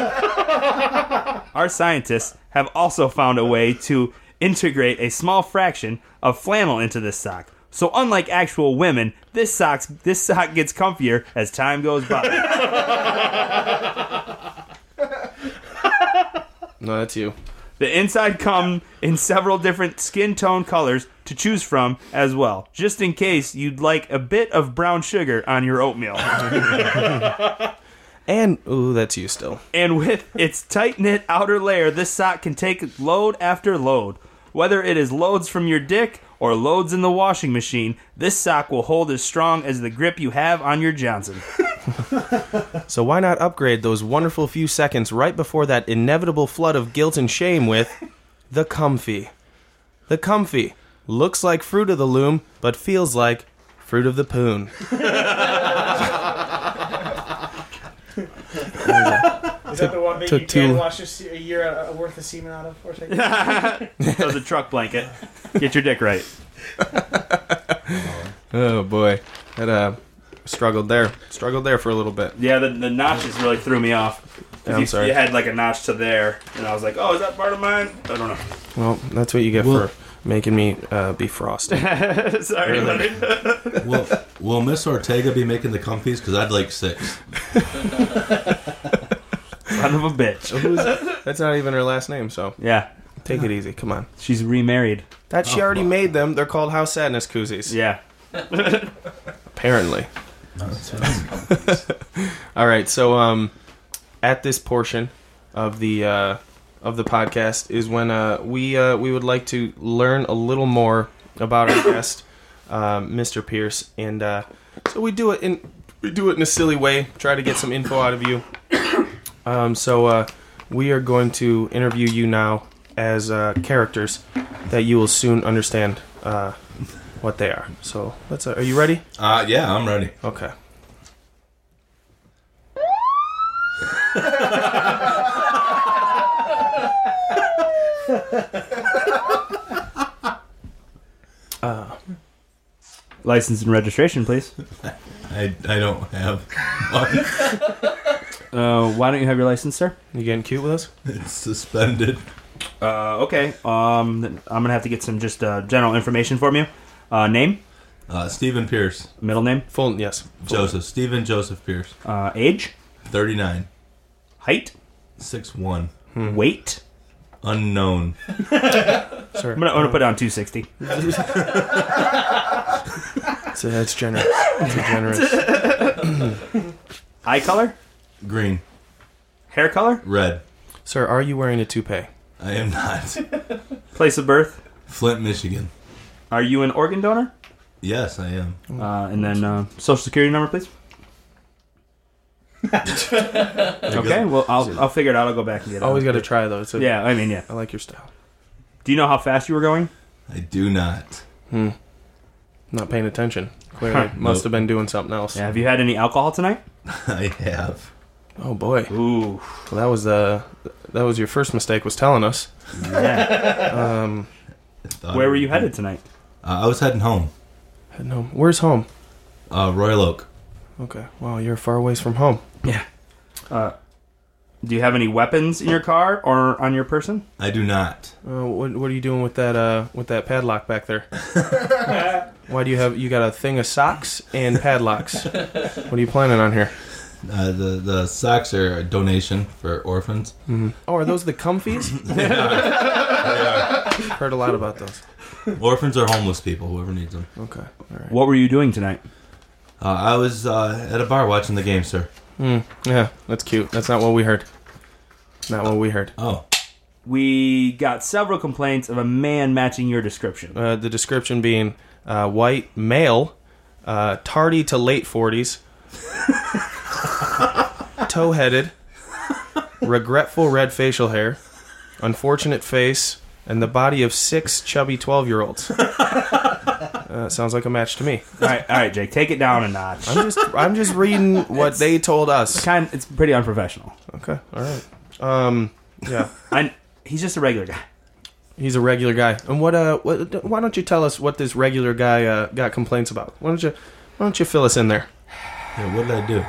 Our scientists have also found a way to integrate a small fraction of flannel into this sock. So unlike actual women, this sock this sock gets comfier as time goes by. No, that's you. The inside come in several different skin tone colors to choose from as well, just in case you'd like a bit of brown sugar on your oatmeal. And ooh, that's you still. and with its tight knit outer layer, this sock can take load after load. Whether it is loads from your dick or loads in the washing machine, this sock will hold as strong as the grip you have on your Johnson. So why not upgrade those wonderful few seconds right before that inevitable flood of guilt and shame with the comfy. The comfy. looks like Fruit of the Loom, but feels like Fruit of the Poon. Is that the one that took you two- can wash a, se- a year uh, worth of semen out of? Or something? That was a truck blanket. Get your dick right. Oh boy, that uh struggled there, struggled there for a little bit. Yeah, the, the notches really threw me off. 'Cause Yeah, I'm you, sorry. you had like a notch to there, and I was like, "Oh, is that part of mine?" I don't know. Well, that's what you get Well- for making me uh, be frosty. Sorry, buddy. Will, will Miss Ortega be making the comfies? Because I'd like six. Son of a bitch. That's not even her last name, so Yeah, take it easy. Come on. she's remarried. That she Oh, already well. made them. They're called house sadness koozies. Yeah. Apparently. All right. So, um, at this portion of the uh, of the podcast is when uh, we uh, we would like to learn a little more about our guest, um, Mr. Pierce, and uh, so we do it in we do it in a silly way. Try to get some info out of you. Um, so uh, we are going to interview you now as uh, characters that you will soon understand uh, what they are. So let's. Uh, are you ready? Uh, yeah, I'm ready. Okay. License and registration, please. I, I don't have one. Uh, why don't you have your license, sir? You getting cute with us? It's suspended. Uh, okay. Um, then I'm gonna have to get some just uh, general information from you. Uh, name, Uh, Stephen Pierce. middle name, Full yes. Full- Joseph. Stephen Joseph Pierce. uh, age, 39. height, 6'1. weight. Unknown. Sir. I'm gonna, I'm gonna put down 260. So that's generous. That's generous. Eye color, Green. hair color, Red. Sir, are you wearing a toupee? I am not. place of birth. Flint, Michigan. Are you an organ donor? Yes, I am. Uh, and then uh, social security number, please. Okay. Well, I'll I'll figure it out. I'll go back and get it. Always got to try though. It's a, Yeah. I mean, yeah. I like your style. Do you know how fast you were going? I do not. Hmm. Not paying attention. Clearly, must Nope. have been doing something else. Yeah. Have you had any alcohol tonight? I have. Oh boy. Ooh. Well, that was uh, that was your first mistake. Was telling us. Yeah. Um, Thought Where were you headed tonight? Uh, I was heading home. heading home. Where's home? Uh, Royal Oak. Okay. Wow, you're far away from home. Yeah. Uh, do you have any weapons in your car or on your person? I do not. Uh, what What are you doing with that uh with that padlock back there? Why do you have you got a thing of socks and padlocks? what are you planning on here? Uh, the the socks are a donation for orphans. Oh, are those the comfies? Heard a lot about those. orphans are homeless people. Whoever needs them. Okay. All right. What were you doing tonight? Uh, I was uh, at a bar watching the game, sir. Hmm. Yeah, that's cute. That's not what we heard. Not what we heard. Oh, We got several complaints of a man matching your description. Uh, the description being uh, white male, uh, tardy to late forties, toe-headed, regretful red facial hair, unfortunate face, and the body of six chubby twelve-year-olds. Uh, sounds like a match to me. all right, all right, Jake, take it down a notch. I'm just I'm just reading what they told us. kind, it's pretty unprofessional. Okay, all right. Um, yeah, I, he's just a regular guy. he's a regular guy. And what uh, what, why don't you tell us what this regular guy uh, got complaints about? Why don't you why don't you fill us in there? yeah, what did I do?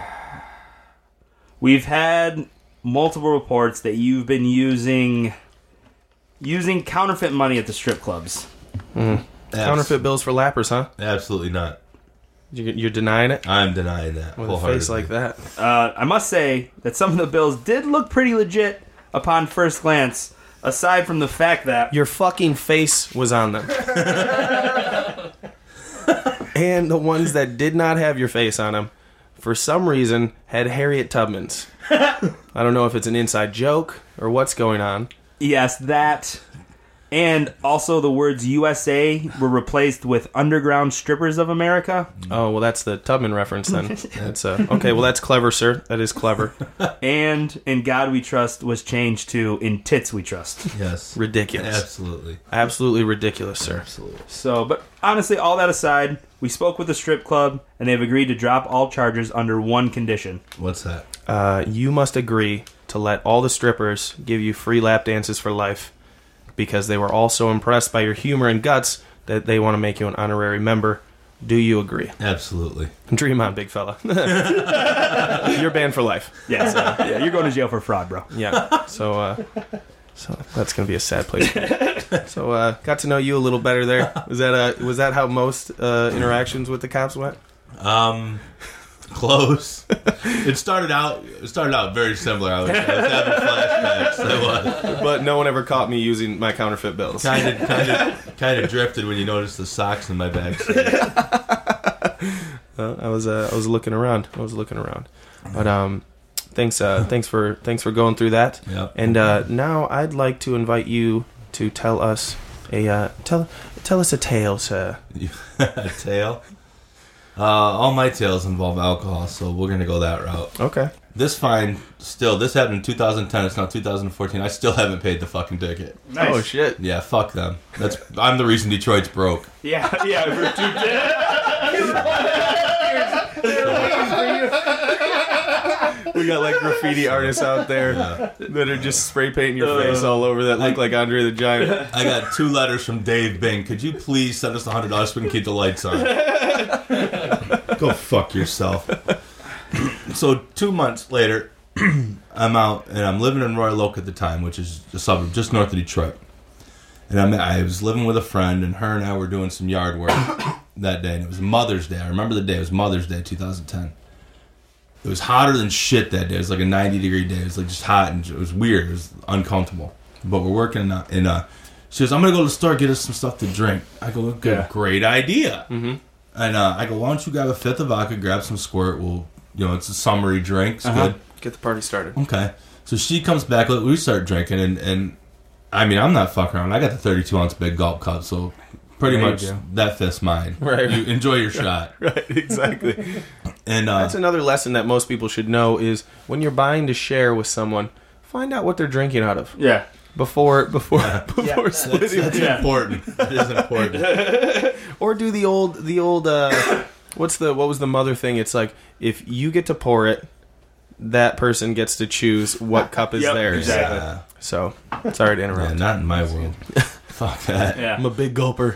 We've had multiple reports that you've been using using counterfeit money at the strip clubs. Counterfeit bills for lappers, huh? Absolutely not. You, you're denying it I'm denying that. with a face like that. Uh, I must say that some of the bills did look pretty legit upon first glance, aside from the fact that Your fucking face was on them. and the ones that did not have your face on them, for some reason, had Harriet Tubman's. I don't know if it's an inside joke or what's going on. yes, that And also, the words USA were replaced with Underground Strippers of America. Oh well, that's the Tubman reference then. That's uh, okay. Well, that's clever, sir. That is clever. And In God We Trust was changed to In Tits We Trust. Yes. Ridiculous. Absolutely. Absolutely ridiculous, sir. Absolutely. So, but honestly, all that aside, we spoke with the strip club and they've agreed to drop all charges under one condition. What's that? Uh, you must agree to let all the strippers give you free lap dances for life because they were all so impressed by your humor and guts that they want to make you an honorary member. Do you agree? Absolutely. Dream on, big fella. You're banned for life. Yeah, so, yeah, you're going to jail for fraud, bro. Yeah. So, uh, so that's gonna be a sad place. so, uh, got to know you a little better there. Was that uh, was that how most uh, interactions with the cops went? Um, close. it started out. It started out very similar. I was, I was having flashbacks. I was But no one ever caught me using my counterfeit bills. kind of, kind of, kind of drifted when you noticed the socks in my back. Uh, I was uh, I was looking around. I was looking around. But um, thanks uh, thanks for thanks for going through that. Yep. And uh, now I'd like to invite you to tell us a uh, tell tell us a tale, sir. a tail. Uh, all my tales involve alcohol, so we're gonna go that route. Okay. This fine, still, this happened in 2010. It's now 2014. I still haven't paid the fucking ticket. Oh shit. Yeah, fuck them. That's I'm the reason Detroit's broke. Yeah, yeah, for We got like graffiti artists out there that are just spray painting your face all over that look like Andre the Giant. I got two letters from Dave Bing. Could you please send us a hundred dollars so we can keep the lights on? Go fuck yourself. so two months later, I'm out and I'm living in Royal Oak at the time, which is a suburb just north of Detroit. And I'm, I was living with a friend, and her and I were doing some yard work that day. And it was Mother's Day. I remember the day. It was Mother's Day, 2010. It was hotter than shit that day. It was like a 90 degree day. It was like just hot and it was weird. It was uncomfortable. But we're working in, uh, in uh, she goes, I'm gonna go to the store get us some stuff to drink. I go, good, Yeah. great idea. Mm-hmm. And uh, I go, why don't you grab a fifth of vodka, grab some squirt. We'll, you know, it's a summery drink. It's Uh-huh. good. Get the party started. Okay. So she comes back. We start drinking, and, and I mean, I'm not fucking around. I got the 32 ounce big gulp cup, so pretty There much that fist's mine. Right. You enjoy your shot. Right, exactly. And uh, That's another lesson that most people should know is when you're buying to share with someone, find out what they're drinking out of Yeah. Before before before Yeah. splitting. that's Yeah. important. That is important. Or do the old the old uh what's the what was the mother thing? It's like if you get to pour it, that person gets to choose what cup is Yep, theirs. exactly. Yeah. So sorry to Yeah, interrupt. not in my world. Fuck that. Yeah. I'm a big gulper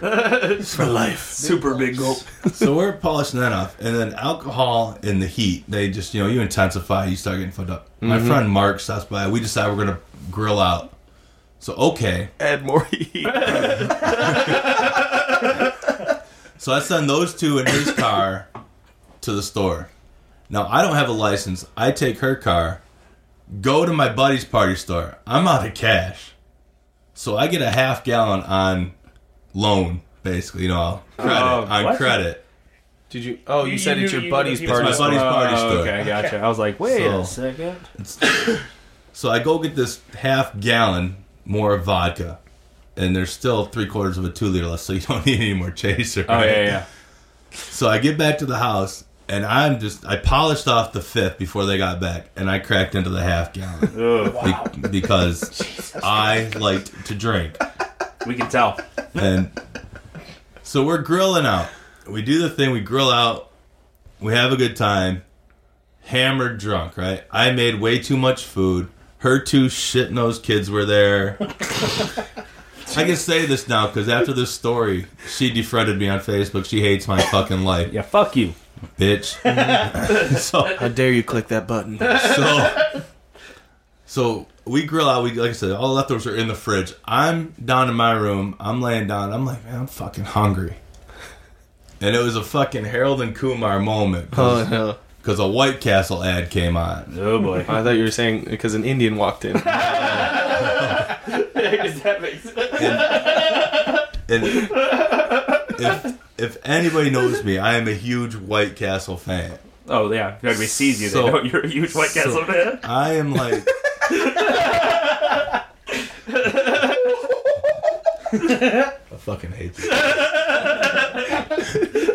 for life. Super big gulp. So we're polishing that off, and then alcohol and the heat, they just you know you intensify, you start getting fucked up. My friend Mark stops by. We decide we're gonna grill out. So okay, Add more heat. so I send those two in his car to the store. Now I don't have a license. I take her car, go to my buddy's party store. I'm out of cash, so I get a half gallon on loan, basically. You know, credit Oh, on what? credit. Did you? Oh, you, You- said you it's your you buddy's knew- party. It's my buddy's party Oh, store. okay, I gotcha. I was like, wait So- a second. So I go get this half gallon more vodka, and there's still three quarters of a two liter left, so you don't need any more chaser. Oh yeah, yeah. So I get back to the house, and I'm just I polished off the fifth before they got back, and I cracked into the half gallon Ugh, Be- because I liked to drink, we can tell. and so we're grilling out. We do the thing. We grill out. We have a good time. Hammered drunk, right? I made way too much food. Her two shit nosed kids were there. I can say this now because after this story, she defriended me on Facebook. She hates my fucking life, Yeah, fuck you. bitch. so, How dare you click that button? so, so we grill out. We like I said, all the leftovers are in the fridge. I'm down in my room. I'm laying down. I'm like, man, I'm fucking hungry. And it was a fucking Harold and Kumar moment Oh because a White Castle ad came on. Oh boy. I thought you were saying because an Indian walked in. that makes sense. And if if anybody knows me, I am a huge White Castle fan. Oh yeah, everybody sees you, So- they know you're a huge White Castle so- fan. I am like. I fucking hate this.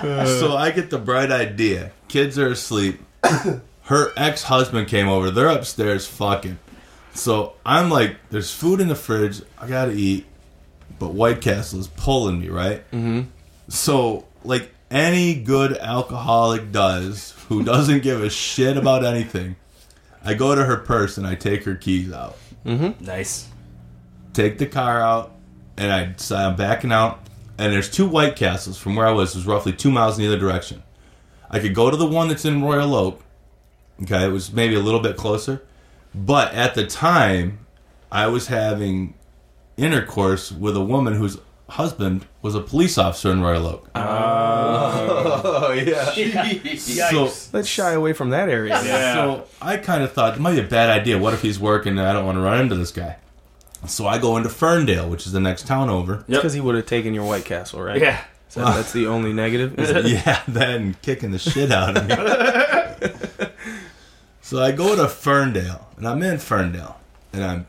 so I get the bright idea. Kids are asleep. Her ex husband came over. They're upstairs fucking. So I'm like, there's food in the fridge. I gotta eat. But White Castle is pulling me, right? Mm-hmm. So, like any good alcoholic does, who doesn't give a shit about anything, I go to her purse and I take her keys out Nice. take the car out, and I decide I'm backing out. And there's two White Castles from where I was. It was roughly two miles in either direction. I could go to the one that's in Royal Oak. Okay, it was maybe a little bit closer, but at the time, I was having intercourse with a woman whose husband was a police officer in Royal Oak. Oh, oh yeah. so, Let's shy away from that area. Yeah. So I kind of thought it might be a bad idea. What if he's working and I don't want to run into this guy? So I go into Ferndale, which is the next town over. Because he would have taken your White Castle, right? Yeah. So that's the only negative. Is it? yeah, then kicking the shit out of me. so I go to Ferndale, and I'm in Ferndale, and I'm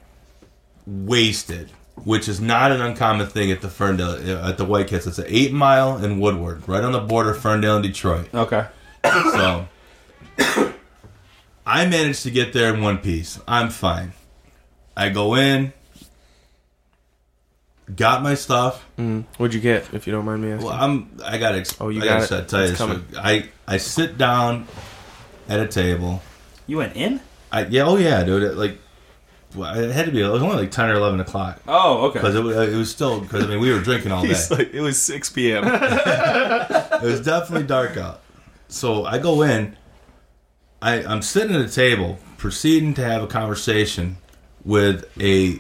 wasted, which is not an uncommon thing at the Ferndale uh, at the White Castle. It's an eight mile in Woodward, right on the border of Ferndale and Detroit. Okay. So I managed to get there in one piece. I'm fine. I go in, got my stuff. Mm. What'd you get, if you don't mind me asking? Well, I'm. I got. Ex- Oh, you I got gotta it. tell you It's this. I I sit down at a table. You went in? I yeah. Oh yeah, dude. It, like, well, it had to be. It was only like ten or eleven o'clock Oh, okay. because it, wa- it was still because I mean we were drinking all day. He's like, it was 6 p.m. It was definitely dark out. So I go in. I I'm sitting at a table, proceeding to have a conversation with a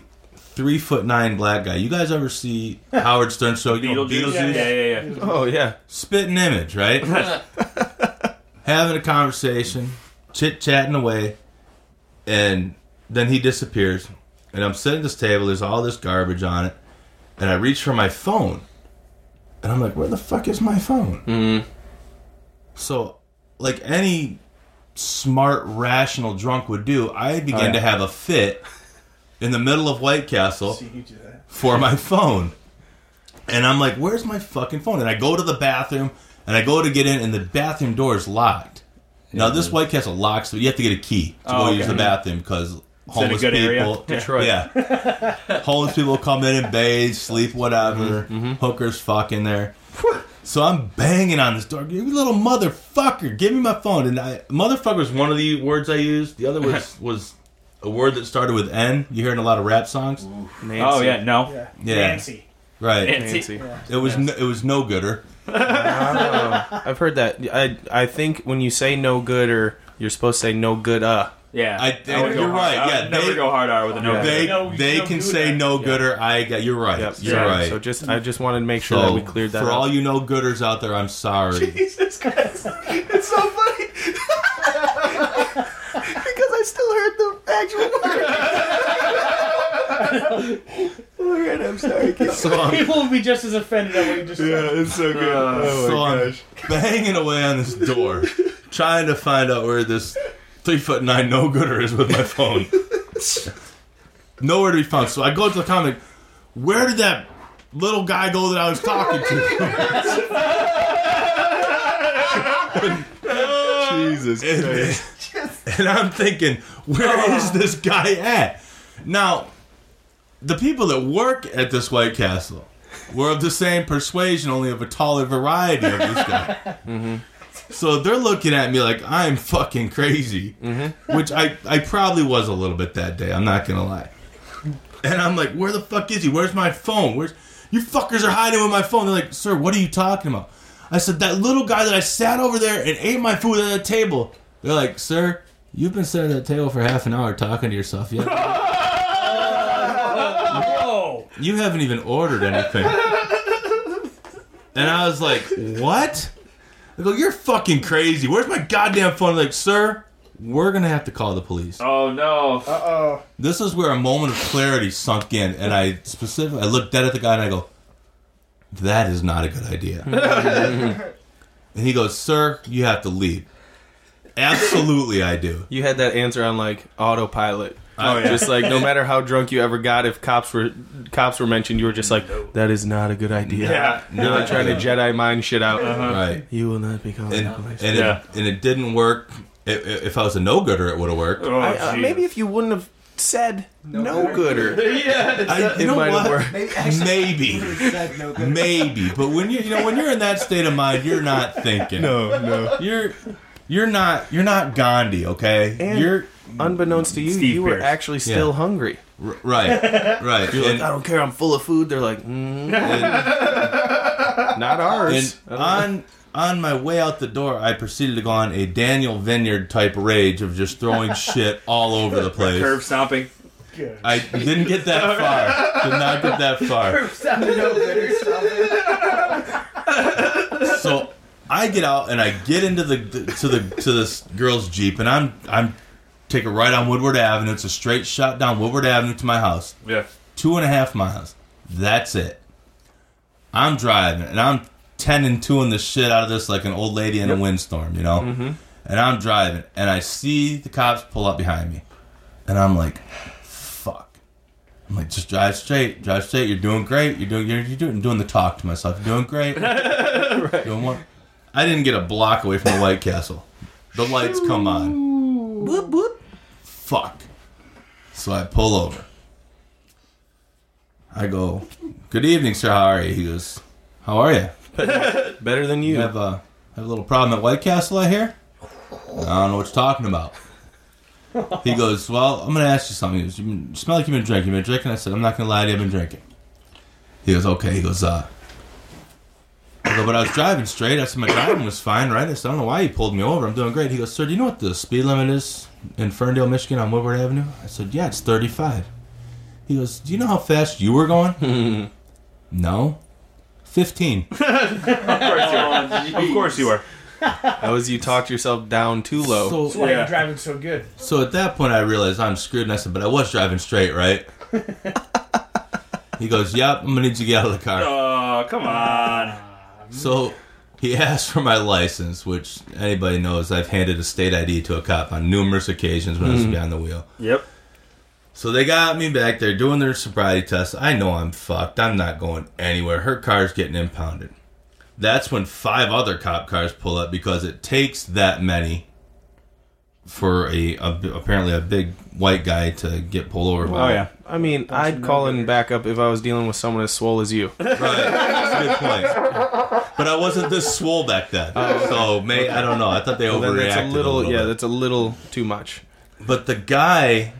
three foot nine black guy. You guys ever see Howard Stern show? You know, Beetlejuice? Yeah, yeah, yeah. yeah. oh, yeah. spitting image, right? Having a conversation, chit chatting away, and then he disappears. And I'm sitting at this table, there's all this garbage on it, and I reach for my phone. And I'm like, where the fuck is my phone? Mm. So, like any smart, rational drunk would do, I began yeah. to have a fit in the middle of White Castle See you do that. for my phone. And I'm like, where's my fucking phone? And I go to the bathroom and I go to get in and the bathroom door is locked. Now this White Castle locks, so you have to get a key to Oh, go okay. use the bathroom because in a homeless good area? people, Detroit. yeah, homeless people come in and bathe, sleep, whatever. Mm-hmm, Hookers fuck in there. So I'm banging on this door. You little motherfucker, give me my phone. And I, motherfucker was one of the words I used. The other was was a word that started with N. You hear in a lot of rap songs. Nancy. Oh, yeah, no. Yeah. Yeah. Nancy. Right. Nancy. Yeah. It was no, it was no gooder. Oh, I've heard that. I I think when you say no good or you're supposed to say no good uh. Yeah. I- I would you're go right, hard- I yeah, would never they- go hard R with a no. Yeah. They No, they don't can do say that. no Yeah. gooder. I got you're right. Yep. You're so, right. So just I just wanted to make sure So, that we cleared that for up. all you no gooders out there, I'm sorry. Jesus Christ. It's so funny. because I still heard the actual word. Alright, I'm sorry. so People will be just as offended at what you just said. it's so good. Uh, oh so I'm banging away on this door, trying to find out where this three foot nine no gooder is with my phone. Nowhere to be found. So I go to the comic. Where did that little guy go that I was talking to? Jesus and, and I'm thinking, where oh. is this guy at? Now, the people that work at this White Castle were of the same persuasion, only of a taller variety of this guy. Mm-hmm. So they're looking at me like I'm fucking crazy, mm-hmm. which I, I probably was a little bit that day. I'm not gonna lie. And I'm like, where the fuck is he? Where's my phone? Where's you fuckers are hiding with my phone? They're like, sir, what are you talking about? I said that little guy that I sat over there and ate my food at the table. They're like, sir, you've been sitting at that table for half an hour talking to yourself yet. Whoa. You haven't even ordered anything. And I was like, what? I go, you're fucking crazy. Where's my goddamn phone? Like, sir, we're gonna have to call the police. Oh, no. Uh-oh. This is where a moment of clarity sunk in, and I specifically I looked dead at the guy and I go, "That is not a good idea." and he goes, "Sir, you have to leave." Absolutely, I do. You had that answer on like autopilot. Oh, yeah. Just like no matter how drunk you ever got, if cops were cops were mentioned, you were just like, "That is not a good idea." Yeah. You're not trying to Jedi mind shit out. Right. You will not be calling And, the police. and, Yeah. it, and it didn't work. I- I- If I was a no gooder, it would have worked. Oh, I- uh, maybe if you wouldn't have said no, gooder, yeah. I, it you know might have what? worked. Maybe, actually, Maybe. no. Maybe. But when you you know when you're in that state of mind, you're not thinking. No, no. You're you're not you're not Gandhi, okay? And- you're Unbeknownst to you, Steve you were Pierce. actually still Yeah. hungry. r- right. Right. You're like, And- I don't care, I'm full of food. They're like, mm, and- not ours. And on on my way out the door, I proceeded to go on a Daniel Vinyard type rage of just throwing shit all over the place. curb stomping. Good. I didn't get that far. Did not get that far. Sounded no good. So I get out and I get into the to the to this girl's jeep, and I'm I'm take a right on Woodward Avenue. It's a straight shot down Woodward Avenue to my house. Yeah. Two and a half miles. That's it. I'm driving and I'm ten and two the shit out of this like an old lady in a windstorm, you know. Mm-hmm. And I'm driving and I see the cops pull up behind me, and I'm like, "Fuck." I'm like, just drive straight, drive straight. You're doing great. You're doing, you're, you're doing, doing the talk to myself. You're doing great. Doing what? I didn't get a block away from the White Castle. The lights come on. Whoop whoop. Fuck. So I pull over. I go, "Good evening, sir. How are you?" He goes, "How are you? Better than you. You have a have a little problem at White Castle, I hear." I don't know what you're talking about. He goes, "Well, I'm going to ask you something." He goes, "You you smell like you've been drinking. You've been drinking." I said, "I'm not going to lie to you. I've been drinking." He goes, "Okay." He goes, "Uh." I go, but I was driving straight. I said my driving was fine, right? I said, I don't know why he pulled me over. I'm doing great. He goes, sir, do you know what the speed limit is in Ferndale, Michigan on Woodward Avenue? I said, yeah, it's 35. He goes, do you know how fast you were going? no. 15. Of course you are. Oh, of course you are. That was you talked yourself down too low. So, That's why Yeah. you're driving so good. so at that point, I realized I'm screwed, and I said, but I was driving straight, right? he goes, yep, I'm going to need you to get out of the car. Oh, come on. So he asked for my license, which anybody knows I've handed a state ID to a cop on numerous occasions when I was mm-hmm. behind the wheel. Yep. So they got me back there doing their sobriety test. I know I'm fucked. I'm not going anywhere. Her car's getting impounded. That's when five other cop cars pull up because it takes that many for a, a apparently a big white guy to get pulled over. Oh yeah. I mean, I'd call in backup if I was dealing with someone as swole as you. Right. That's a good point. But I wasn't this swole back then. So, may, I don't know. I thought they Well, then overreacted that's a little, yeah, bit. that's a little too much. But the guy,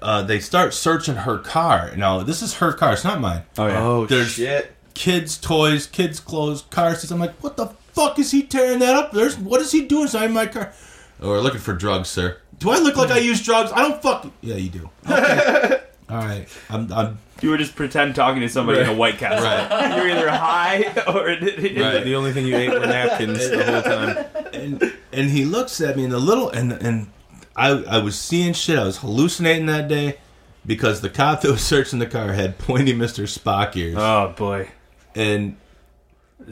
uh, they start searching her car. Now, this is her car. It's not mine. Oh yeah. Oh There's shit! kids' toys, kids' clothes, car seats. I'm like, what the fuck is he tearing that up? There's what is he doing inside my car? Oh, we're looking for drugs, sir. Do I look like I use drugs? I don't fuck. Yeah, you do. Okay. All right. I'm. I'm You were just pretend talking to somebody in a White Castle. right. You're either high or Right. The only thing you ate were napkins the whole time. and and he looks at me and the little and and I I was seeing shit. I was hallucinating that day because the cop that was searching the car had pointy Mister Spock ears, Oh boy. and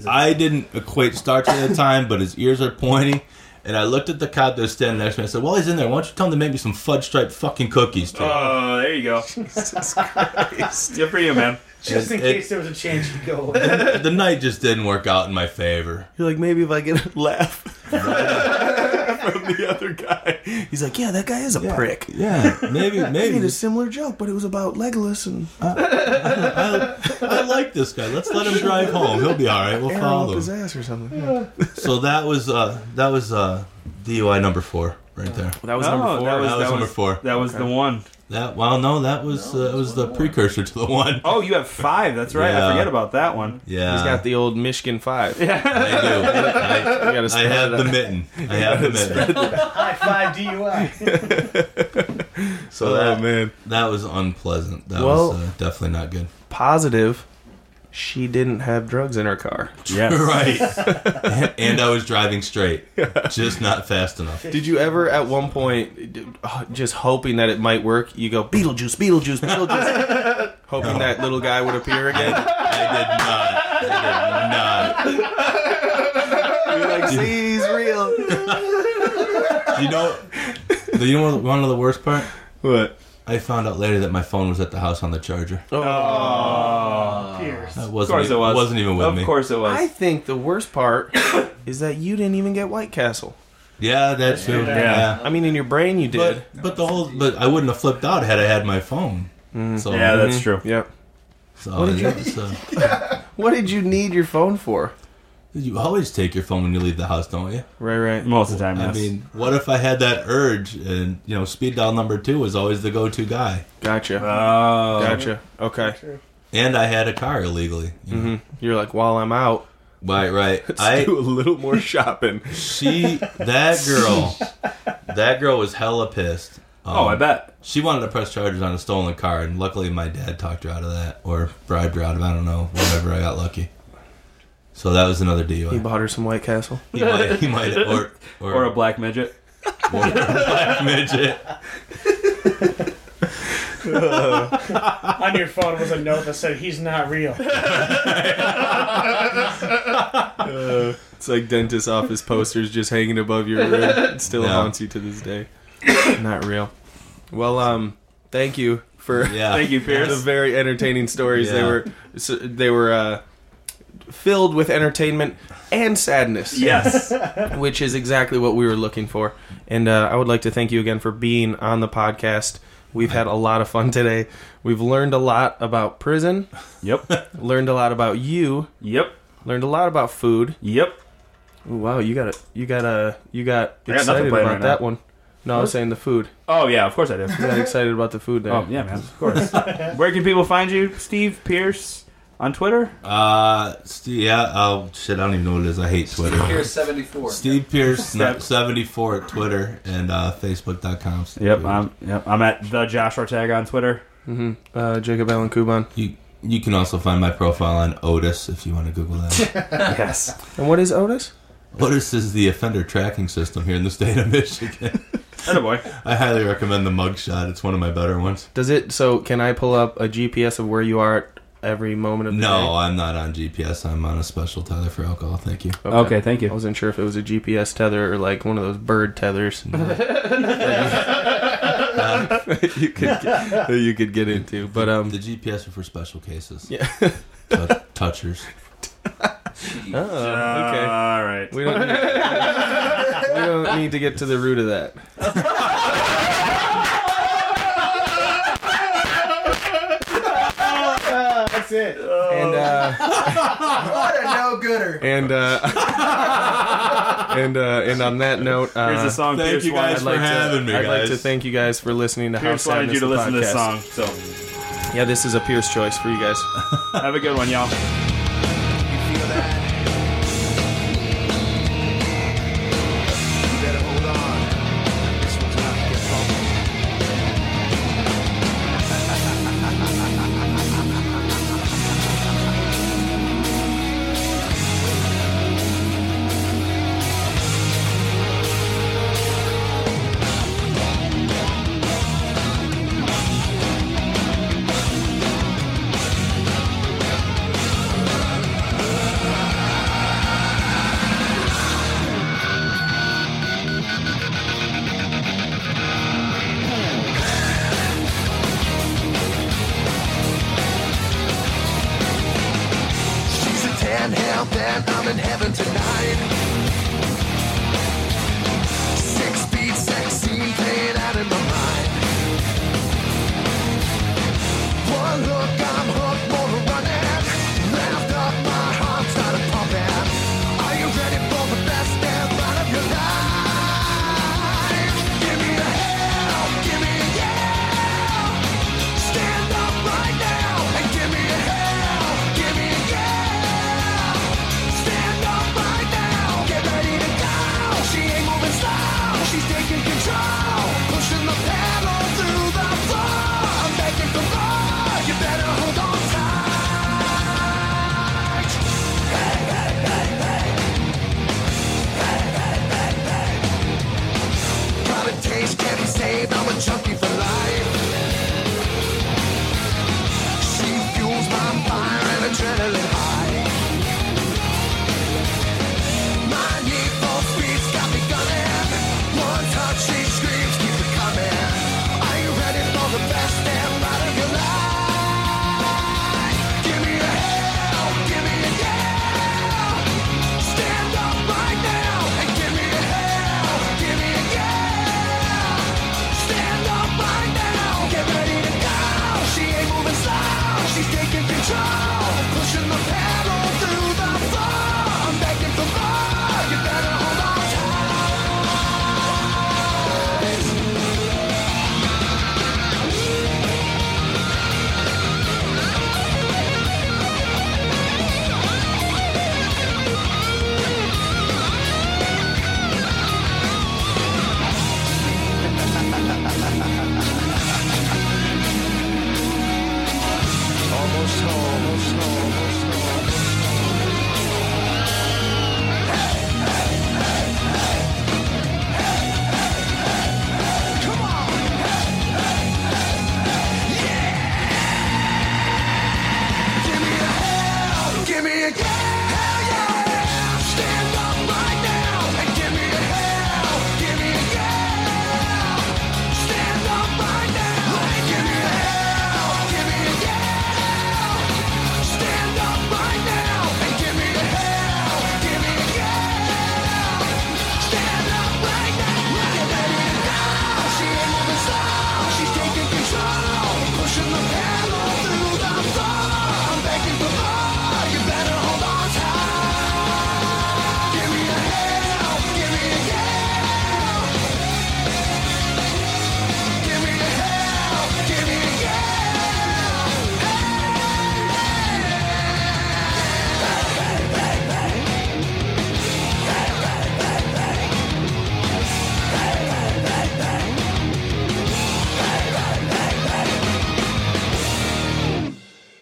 I didn't equate starch at the time, but his ears are pointy. And I looked at the cop that was standing next to me. I said, "While he's in there, why don't you tell him to make me some fudge striped fucking cookies too?" Oh, there you go. Jesus Christ! Good for you, man. Just in It- case there was a chance you go. the night just didn't work out in my favor. You're like maybe if I get a laugh from the other guy, he's like, yeah, that guy is a prick. Yeah, maybe I maybe made a similar joke, but it was about Legolas and I, I like this guy. Let's let him drive home. He'll be all right. We'll Aaron follow up him. his ass or something. So that was uh that was uh DUI number four right there. That was Oh, number four. that was- That was number four. That was the one. That well no that was uh, that was the precursor to the one. Oh, you have five. That's right. Yeah. I forget about that one. Yeah, He's got the old Michigan Five. I do. I, You gotta I have the mitten. I have the mitten. High five DUI. So Oh that man, that was unpleasant. That Well- was uh, definitely not good. positive. She didn't have drugs in her car. Yes. Right. and I was driving straight, just not fast enough. Did you ever, at one point, uh, just hoping that it might work, you go Beetlejuice, Beetlejuice, Beetlejuice, hoping that little guy would appear again? I did not. I did not. You're like, see, he's real. You know, you know what- one of the worst part? What? I found out later that my phone was at the house on the charger. Oh, Pierce. That of wasn't course even, it was. wasn't even with of me. course it was. I think the worst part is that you didn't even get White Castle. Yeah, that's true. Yeah. Yeah. I mean, in your brain you did. But but the whole but I wouldn't have flipped out had I had my phone. So yeah, that's true. Yeah. so, What did you- it's, uh, What did you need your phone for? You always take your phone when you leave the house, don't you? Right, right. Most of the time, I yes. mean, what if I had that urge and you know, speed dial number two was always the go-to guy, Gotcha. oh, Gotcha. Okay. and I had a car illegally. You know? hmm You're like, while I'm out, Right, right. let's I do a little more shopping. she that girl, that girl was hella pissed. Um, Oh, I bet. She wanted to press charges on a stolen car, and luckily my dad talked her out of that, or bribed her out of. I don't know. Whatever. I got lucky. So that was another deal. He bought her some White Castle. He might, he might, or or, Or a black midget. or a black midget. On your phone was a note that said he's not real. It's like dentist office posters just hanging above your room. It still Yeah. haunts you to this day. Not real. Well, um, thank you for Yeah. Thank you, the very entertaining stories. They Yeah. were so- they were uh, filled with entertainment and sadness. yes. which is exactly what we were looking for. And uh, I would like to thank you again for being on the podcast. We've had a lot of fun today. We've learned a lot about prison, Yep. learned a lot about you, Yep. learned a lot about food. Yep. Ooh, wow, you got a, you got a, you got I got nothing excited planned about right that now. one. No, I was saying the food. Oh yeah, of course I do. You got excited about the food there. Oh yeah, man. Of course. Where can people find you, Steve Pierce, on Twitter? Uh, Steve, yeah. Oh shit, I don't even know what it is. I hate Twitter. Here's 74. Steve Pierce seventy four at Twitter and uh, Facebook.com. Steve Yep. Pierce. I'm. Yep. I'm at the Josh Ortega on Twitter. hmm Uh, Jacob Allen Kuban. You you can also find my profile on Otis if you want to Google that. yes. And what is Otis? Otis is the offender tracking system here in the state of Michigan. Atta boy. I highly recommend the mugshot. It's one of my better ones. Does it? So can I pull up a GPS of where you are at every moment of the No, day? I'm not on GPS. I'm on a special tether for alcohol. Thank you. Okay. thank you. I you. wasn't sure if it was a GPS tether or like one of those bird tethers you could get, that you could get into. But um, The GPS are for special cases. Yeah. Tou- touchers. oh, okay. All right. We don't, need, we don't need to get to the root of that. That's it. And uh, What a no gooder. and uh, and uh, and on that note, uh, Here's the song. thank Pierce you guys I'd like for to, having me, I'd like to thank you guys for listening to Pierce How wanted Sadness you to the listen to this podcast. song. So Yeah, this is a Pierce choice for you guys. have a good one, y'all.